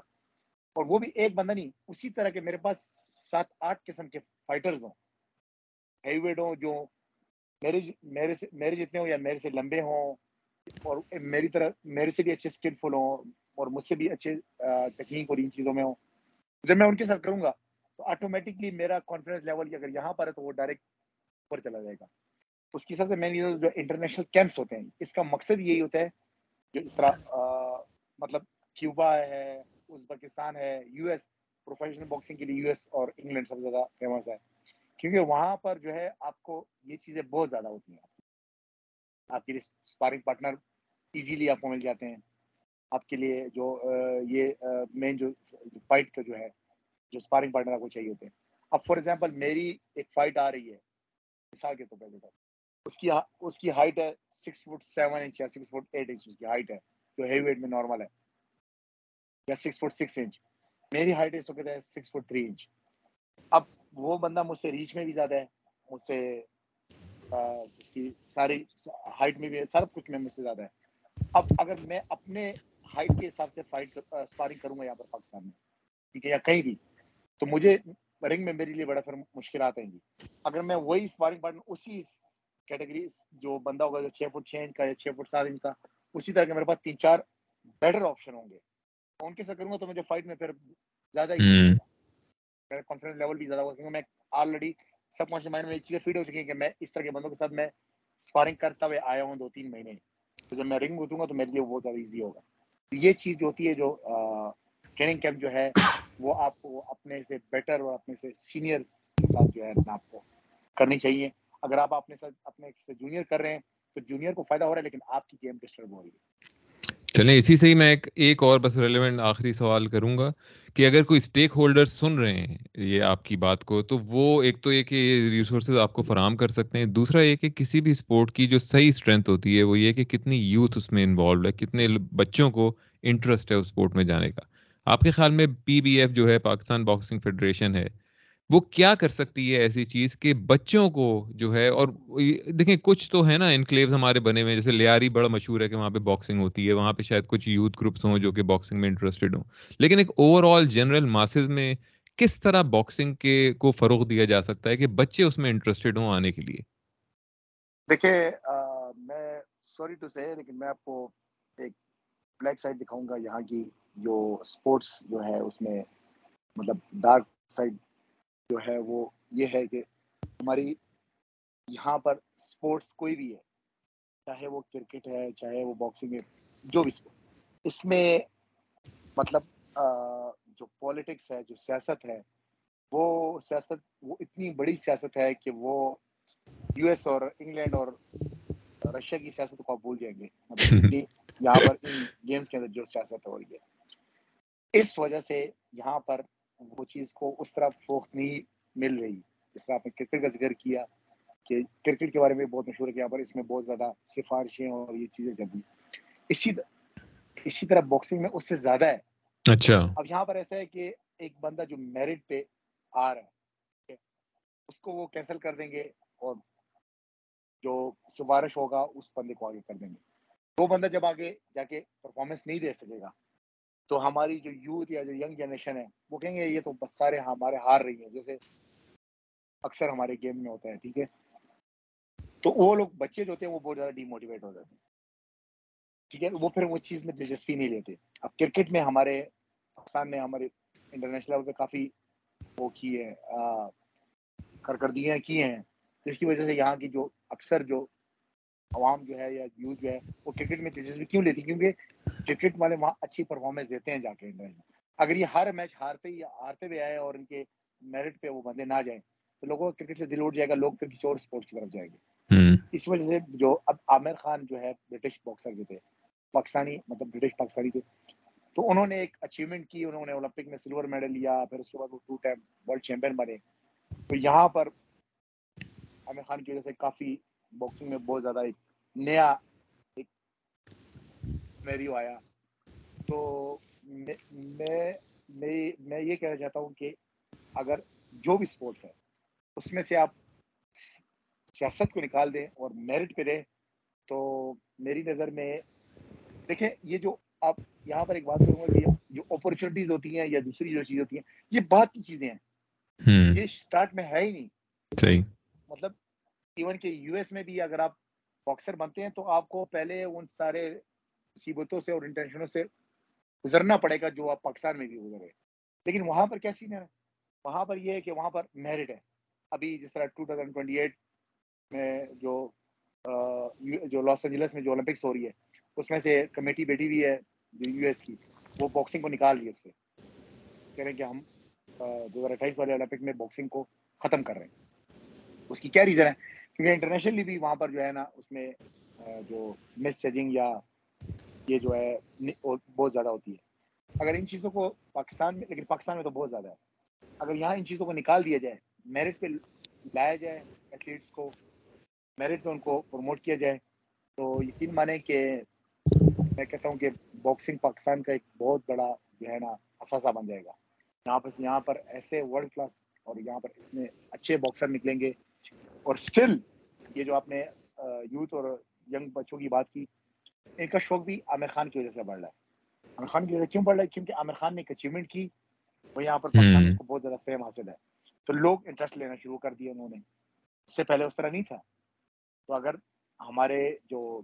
اور وہ بھی ایک بندہ نہیں اسی طرح کے میرے پاس سات آٹھ قسم کے فائٹرز ہوں۔ ہیوی ویٹ ہوں جو میرے میرے سے میرے جتنے ہوں یا میرے سے لمبے ہوں اور میری طرح میرے سے بھی اچھے اسکلفل ہوں اور مجھ سے بھی اچھے ٹیکنیک اور ان چیزوں میں ہوں۔ جب میں ان کے ساتھ کروں گا، تو آٹومیٹکلی میرا کانفیڈنس لیول اگر یہاں پر ہے تو وہ ڈائریکٹ اوپر چلا جائے گا۔ اس کی سب سے مین جو انٹرنیشنل کیمپس ہوتے ہیں، اس کا مقصد یہی ہوتا ہے جو اس طرح مطلب کیوبا ہے، ازبکستان ہے یو ایس پروفیشنل باکسنگ کے لیے یو ایس اور انگلینڈ سب سے زیادہ فیمس ہے۔ کیونکہ وہاں پر جو ہے آپ کو یہ چیزیں بہت زیادہ ہوتی ہیں۔ آپ کے لیے اسپارنگ پارٹنر ایزیلی آپ کو مل جاتے ہیں۔ آپ کے لیے جو یہ مین جو فائٹ کا جو ہے، جو اسپارنگ پارٹنر آپ کو چاہیے ہوتے ہیں۔ اب فار ایگزامپل میری ایک فائٹ آ رہی ہے، مثال کے طور پہ اس کی اس کی ہائٹ ہے سکس فٹ سیون انچ یا سکس فٹ ایٹ انچ اس کی ہائٹ ہے، جو ہیوی ویٹ میں نارمل ہے۔ یا سکس فٹ سکس انچ میری ہائٹ اس وقت ہے سکس فٹ تھری انچ اب وہ بندہ مجھ سے ریچ میں بھی زیادہ ہے، مجھ سے اس کی ساری ہائٹ میں بھی سارا کچھ میں مجھ سے زیادہ ہے۔ اب اگر میں اپنے ہائٹ کے حساب سے فائٹ اسپارنگ کروں گا یہاں پر پاکستان میں ٹھیک ہے یا کہیں بھی۔ تو مجھے رنگ میں میرے لیے بڑا پھر مشکلات آئیں گی اگر میں وہی اسپارنگ پارٹنر اسی کیٹیگری جو بندہ ہوگا جو چھ فٹ چھ انچ کا یا چھ فٹ سات انچ کا اسی طرح کے میرے پاس تین چار بیٹر آپشن ہوں گے۔ ان کے ساتھ کروں گا تو مجھے فائٹ میں پھر زیادہ میرا کانفیڈنس لیول بھی زیادہ ہوگا کیونکہ میں آلریڈی سب کانشیس مائنڈ میں یہ چیزیں فیڈ ہو چکی ہیں کہ میں اس طرح کے بندوں کے ساتھ میں اسپارنگ کرتا ہوئے آیا ہوں دو تین مہینے۔ تو جب میں رنگ اٹھوں گا تو میرے لیے بہت زیادہ ایزی ہوگا۔ یہ چیز جو ہوتی ہے جو ٹریننگ کیمپ جو ہے، وہ آپ کو اپنے سے بیٹر اور اپنے سے سینئر کے ساتھ جو ہے آپ کو کرنی چاہیے۔ اگر آپ اپنے ساتھ، اپنے سے جونیئر کر رہے ہیں، تو جونیئر کو فائدہ ہو رہا ہے، لیکن آپ کی گیم ڈسٹرب ہو رہی ہے۔ چلیں، اسی سے ہی میں ایک ایک اور بس ریلیونٹ آخری سوال کروں گا کہ اگر کوئی اسٹیک ہولڈر سن رہے ہیں یہ آپ کی بات کو، تو وہ ایک تو یہ کہ ریسورسز آپ کو فراہم کر سکتے ہیں، دوسرا یہ کہ کسی بھی اسپورٹ کی جو صحیح اسٹرینتھ ہوتی ہے، وہ یہ کہ کتنی یوتھ اس میں انوالوڈ ہے، کتنے بچوں کو انٹرسٹ ہے اس اسپورٹ میں جانے کا۔ آپ کے خیال میں پی بی ایف جو ہے، پاکستان باکسنگ فیڈریشن ہے وہ کیا کر سکتی ہے ایسی چیز کہ بچوں کو جو ہے اور دیکھیں کچھ تو ہے نا انکلیوز ہمارے بنے ہوئے جیسے لیاری بڑا مشہور ہے کہ وہاں پہ باکسنگ ہوتی ہے، وہاں پہ شاید کچھ یوتھ گروپس ہوں جو کہ باکسنگ میں انٹرسٹڈ ہوں۔ لیکن ایک اوور آل جنرل ماسز میں کس طرح باکسنگ کے کو فروغ دیا جا سکتا ہے کہ بچے اس میں انٹرسٹڈ ہوں آنے کے لیے؟ دیکھیں میں سوری ٹو سے لیکن میں آپ کو ایک بلیک سائڈ دکھاؤں گا یہاں کی جو اسپورٹس جو ہے اس میں مطلب ڈارک سائڈ جو ہے وہ یہ ہے کہ ہماری یہاں پر اسپورٹس کوئی بھی ہے چاہے وہ کرکٹ ہے چاہے وہ باکسنگ ہے جو بھی اسپورٹ اس میں مطلب جو پالیٹکس ہے جو سیاست ہے وہ سیاست وہ اتنی بڑی سیاست ہے کہ وہ یو ایس اور انگلینڈ اور رشیا کی سیاست کو آپ بھول جائیں گے۔ مطلب یہاں پر ان گیمس کے اندر جو سیاست ہو رہی ہے اس وجہ سے یہاں پر وہ چیز کو اس طرح فروخت نہیں مل رہی۔ جس طرح آپ نے کرکٹ کا ذکر کیا کہ کرکٹ کے بارے میں بہت مشہور ہے کہ یہاں پر اس میں بہت زیادہ سفارشیں اور یہ چیزیں چلتی اسی اسی طرح باکسنگ میں اس سے زیادہ ہے۔ اچھا۔ اب یہاں پر ایسا ہے کہ ایک بندہ جو میرٹ پہ آ رہا ہے اس کو وہ کینسل کر دیں گے اور جو سفارش ہوگا اس بندے کو آگے کر دیں گے۔ وہ بندہ جب آگے جا کے پرفارمنس نہیں دے سکے گا تو ہماری جو یوتھ یا جو ینگ جنریشن ہے، وہ کہیں گے یہ تو بس سارے ہمارے ہار رہی ہیں، جیسے اکثر ہمارے گیم میں ہوتا ہے، ٹھیک ہے؟ تو وہ لوگ بچے جو ہوتے ہیں، وہ بہت زیادہ ڈی موٹیویٹ ہو جاتے ہیں، ٹھیک ہے؟ وہ پھر وہ چیز میں دلچسپی نہیں لیتے۔ اب کرکٹ میں ہمارے، پاکستان نے ہمارے انٹرنیشنل لیول پہ کافی وہ کی ہے کارکردگیاں کی ہیں، جس کی وجہ سے یہاں کی جو اکثر جو عوام جو ہے یا یوتھ جو ہے وہ کرکٹ میں دلچسپی کیوں لیتی؟ کیونکہ کرکٹ والے وہاں اچھی پرفارمنس دیتے ہیں جا کے اگر یہ ہر میچ ہارتے ہی ہارتے ہوئے آئے اور ان کے میرٹ پہ وہ بندے نہ جائیں تو لوگوں کا کرکٹ سے دل اٹھ جائے گا لوگ پھر کسی اور اسپورٹس کی طرف جائیں گے۔ اس وجہ سے جو اب عامر خان جو ہے برٹش باکسر جو تھے پاکستانی مطلب برٹش پاکستانی تھے تو انہوں نے ایک اچیومنٹ کی انہوں نے اولمپک میں سلور میڈل لیا پھر اس کے بعد وہ ٹو ٹائم ورلڈ چیمپئن بنے۔ تو یہاں پر عامر خان کی وجہ سے کافی باکسنگ میں بہت زیادہ ایک نیا ایک میریو آیا۔ تو میں میں یہ کہنا چاہتا ہوں کہ اگر جو بھی اسپورٹس ہے اس میں سے آپ سیاست کو نکال دیں اور میرٹ پہ دیں تو میری نظر میں دیکھیں یہ جو آپ یہاں پر ایک بات کروں گا کہ جو اپرچونیٹیز ہوتی ہیں یا دوسری جو چیز ہوتی ہیں یہ بات کی چیزیں ہیں۔ یہ اسٹارٹ میں ہے ہی نہیں۔ مطلب ایون کہ یو ایس میں بھی اگر آپ باکسر بنتے ہیں تو آپ کو پہلے ان سارے مصیبتوں سے اور انٹینشنوں سے گزرنا پڑے گا جو آپ پاکستان میں بھی گزرے لیکن وہاں پر کیسی ہے؟ وہاں پر یہ ہے کہ وہاں پر میرٹ ہے۔ ابھی جس طرح ٹو تھاؤزینڈ ٹوئنٹی ایٹ میں جو جو لاس اینجلس میں جو اولمپکس ہو رہی ہے، اس میں سے کمیٹی بیٹھی ہوئی ہے جو یو ایس کی، وہ باکسنگ کو نکال لی اس سے۔ کہہ رہے ہیں کہ ہم دو ہزار اٹھائیس والے اولمپک میں باکسنگ کو ختم کر رہے ہیں۔ اس کی کیا ریزن ہے؟ کیونکہ انٹرنیشنلی بھی وہاں پر جو ہے نا اس میں جو مس ججنگ یا یہ جو ہے بہت زیادہ ہوتی ہے۔ اگر ان چیزوں کو پاکستان میں، لیکن پاکستان میں تو بہت زیادہ ہے۔ اگر یہاں ان چیزوں کو نکال دیا جائے میرٹ پہ لایا جائے ایتھلیٹس کو میرٹ پہ ان کو پروموٹ کیا جائے، تو یقین مانیں کہ میں کہتا ہوں کہ باکسنگ پاکستان کا ایک بہت بڑا جو ہے نا اثاثہ بن جائے گا۔ یہاں پر یہاں پر ایسے ورلڈ کلاس اور یہاں پر اتنے اچھے باکسر نکلیں گے۔ اور اسٹل یہ جو آپ نے یوتھ اور ینگ بچوں کی بات کی ان کا شوق بھی عامر خان کی وجہ سے بڑھ رہا ہے۔ عامر خان کی وجہ سے کیوں بڑھ رہا ہے؟ کیونکہ عامر خان نے ایک اچیومنٹ کی وہ یہاں پر پاکستان کو بہت زیادہ فیم حاصل ہے۔ تو لوگ انٹرسٹ لینا شروع کر دیا انہوں نے۔ اس سے پہلے اس طرح نہیں تھا۔ تو اگر ہمارے جو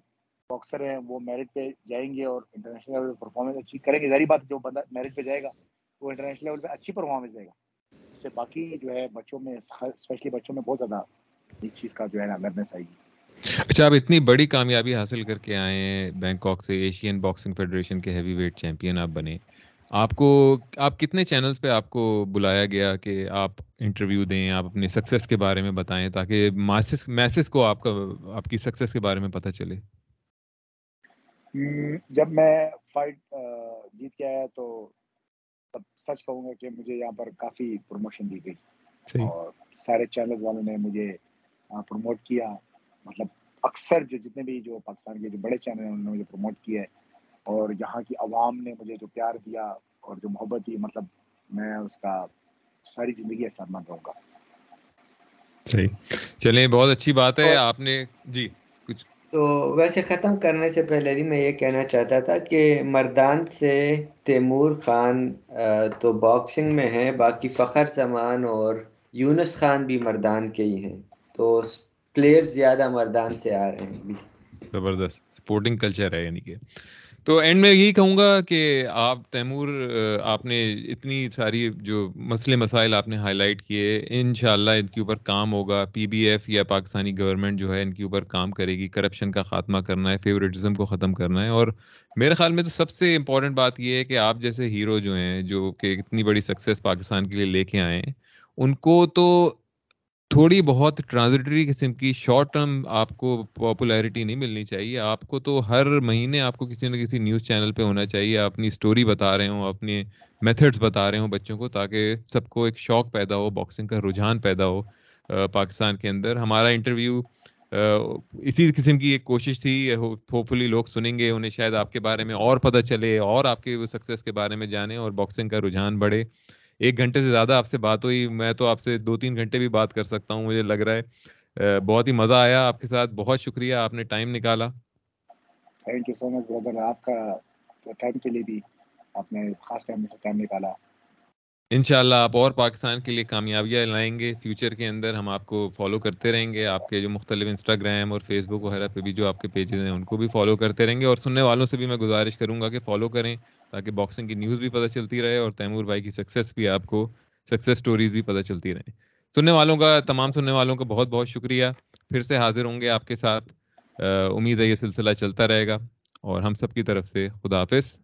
باکسر ہیں وہ میرٹ پہ جائیں گے اور انٹرنیشنل لیول پہ پرفارمنس اچھی کریں گے ظاہری بات جو بندہ میرٹ پہ جائے گا وہ انٹرنیشنل لیول پہ اچھی پرفارمنس دے گا۔ اس سے باقی جو ہے بچوں میں اسپیشلی بچوں میں بہت زیادہ اس چیز کا جو ہے نا اویئرنیس آئے گی اچھا آپ اتنی بڑی کامیابی حاصل کر کے آئے ہیں بینکاک سے ایشین باکسنگ فیڈریشن کے ہیوی ویٹ چیمپئن آپ بنے۔ آپ کو آپ کتنے چینلز پہ آپ کو بلایا گیا کہ آپ انٹرویو دیں آپ اپنے سکسیس کے بارے میں بتائیں تاکہ ماسس میسز کو آپ کا آپ کی سکسیس کے بارے میں پتہ چلے۔ جب میں فائٹ جیت کے آیا تو تب سچ کہوں گا کہ مجھے یہاں پر کافی پروموشن دی گئی۔ اور سارے چینلز والوں نے مجھے پروموٹ کیا مطلب اکثر جو جتنے بھی جو پاکستان کے جو بڑے چینل ہیں انہوں نے مجھے پروموٹ کیا ہے۔ اور یہاں کی عوام نے مجھے جو پیار دیا اور جو محبت دی مطلب میں اس کا ساری زندگی احساس مند رہوں گا۔ صحیح۔ چلیں بہت اچھی بات ہے۔ آپ نے جی۔ کچھ۔ تو ویسے ختم کرنے سے پہلے میں یہ کہنا چاہتا تھا کہ مردان سے تیمور خان تو باکسنگ میں ہیں باقی فخر زمان اور یونس خان بھی مردان کے ہی ہیں۔ تو پلیئر زیادہ مردان سے آ رہے ہیں۔ زبردست۔ سپورٹنگ کلچر ہے یعنی کہ۔ تو اینڈ میں یہی کہوں گا کہ آپ تیمور آپ نے اتنی ساری جو مسئلے، مسائل آپ نے ہائی لائٹ کیے ان شاء اللہ ان کے اوپر کام ہوگا۔ پی بی ایف یا پاکستانی گورنمنٹ جو ہے ان کے اوپر کام کرے گی۔ کرپشن کا خاتمہ کرنا ہے فیوریٹزم کو ختم کرنا ہے۔ اور میرے خیال میں تو سب سے امپورٹنٹ بات یہ ہے کہ آپ جیسے ہیرو جو ہیں، جو کہ اتنی بڑی سکسیس پاکستان کے لیے لے کے آئے ہیں، ان کو تو تھوڑی بہت ٹرانزٹری قسم کی شارٹ ٹرم آپ کو پاپولیرٹی نہیں ملنی چاہیے۔ آپ کو تو ہر مہینے آپ کو کسی نہ کسی نیوز چینل پہ ہونا چاہیے۔ اپنی اسٹوری بتا رہے ہوں اپنے میتھڈس بتا رہے ہوں بچوں کو تاکہ سب کو ایک شوق پیدا ہو باکسنگ کا رجحان پیدا ہو پاکستان کے اندر۔ ہمارا انٹرویو اسی قسم کی ایک کوشش تھی۔ ہوپ فلی لوگ سنیں گے، انہیں شاید آپ کے بارے میں اور پتہ چلے اور آپ کے سکسیس کے بارے میں جانیں اور باکسنگ کا رجحان بڑھے۔ ایک گھنٹے سے زیادہ آپ سے بات ہوئی، میں تو آپ سے دو تین گھنٹے بھی بات کر سکتا ہوں، مجھے لگ رہا ہے بہت ہی مزہ آیا آپ کے ساتھ، بہت شکریہ، آپ نے ٹائم نکالا۔ Thank you so much brother آپ کا ٹائم کے لیے بھی آپ نے خاص ٹائم سے ٹائم نکالا۔ انشاءاللہ آپ اور پاکستان کے لیے کامیابیاں لائیں گے۔ فیوچر کے اندر ہم آپ کو فالو کرتے رہیں گے۔ آپ کے جو مختلف انسٹاگرام اور فیس بک وغیرہ پہ بھی جو آپ کے پیجز ہیں، ان کو بھی فالو کرتے رہیں گے۔ اور سننے والوں سے بھی میں گزارش کروں گا کہ فالو کریں تاکہ باکسنگ کی نیوز بھی پتہ چلتی رہے اور تیمور بھائی کی سکسیس بھی آپ کو سکسیس سٹوریز بھی پتہ چلتی رہیں۔ سننے والوں کا، تمام سننے والوں کا بہت بہت شکریہ۔ پھر سے حاضر ہوں گے آپ کے ساتھ۔ امید ہے یہ سلسلہ چلتا رہے گا۔ اور ہم سب کی طرف سے خدا حافظ۔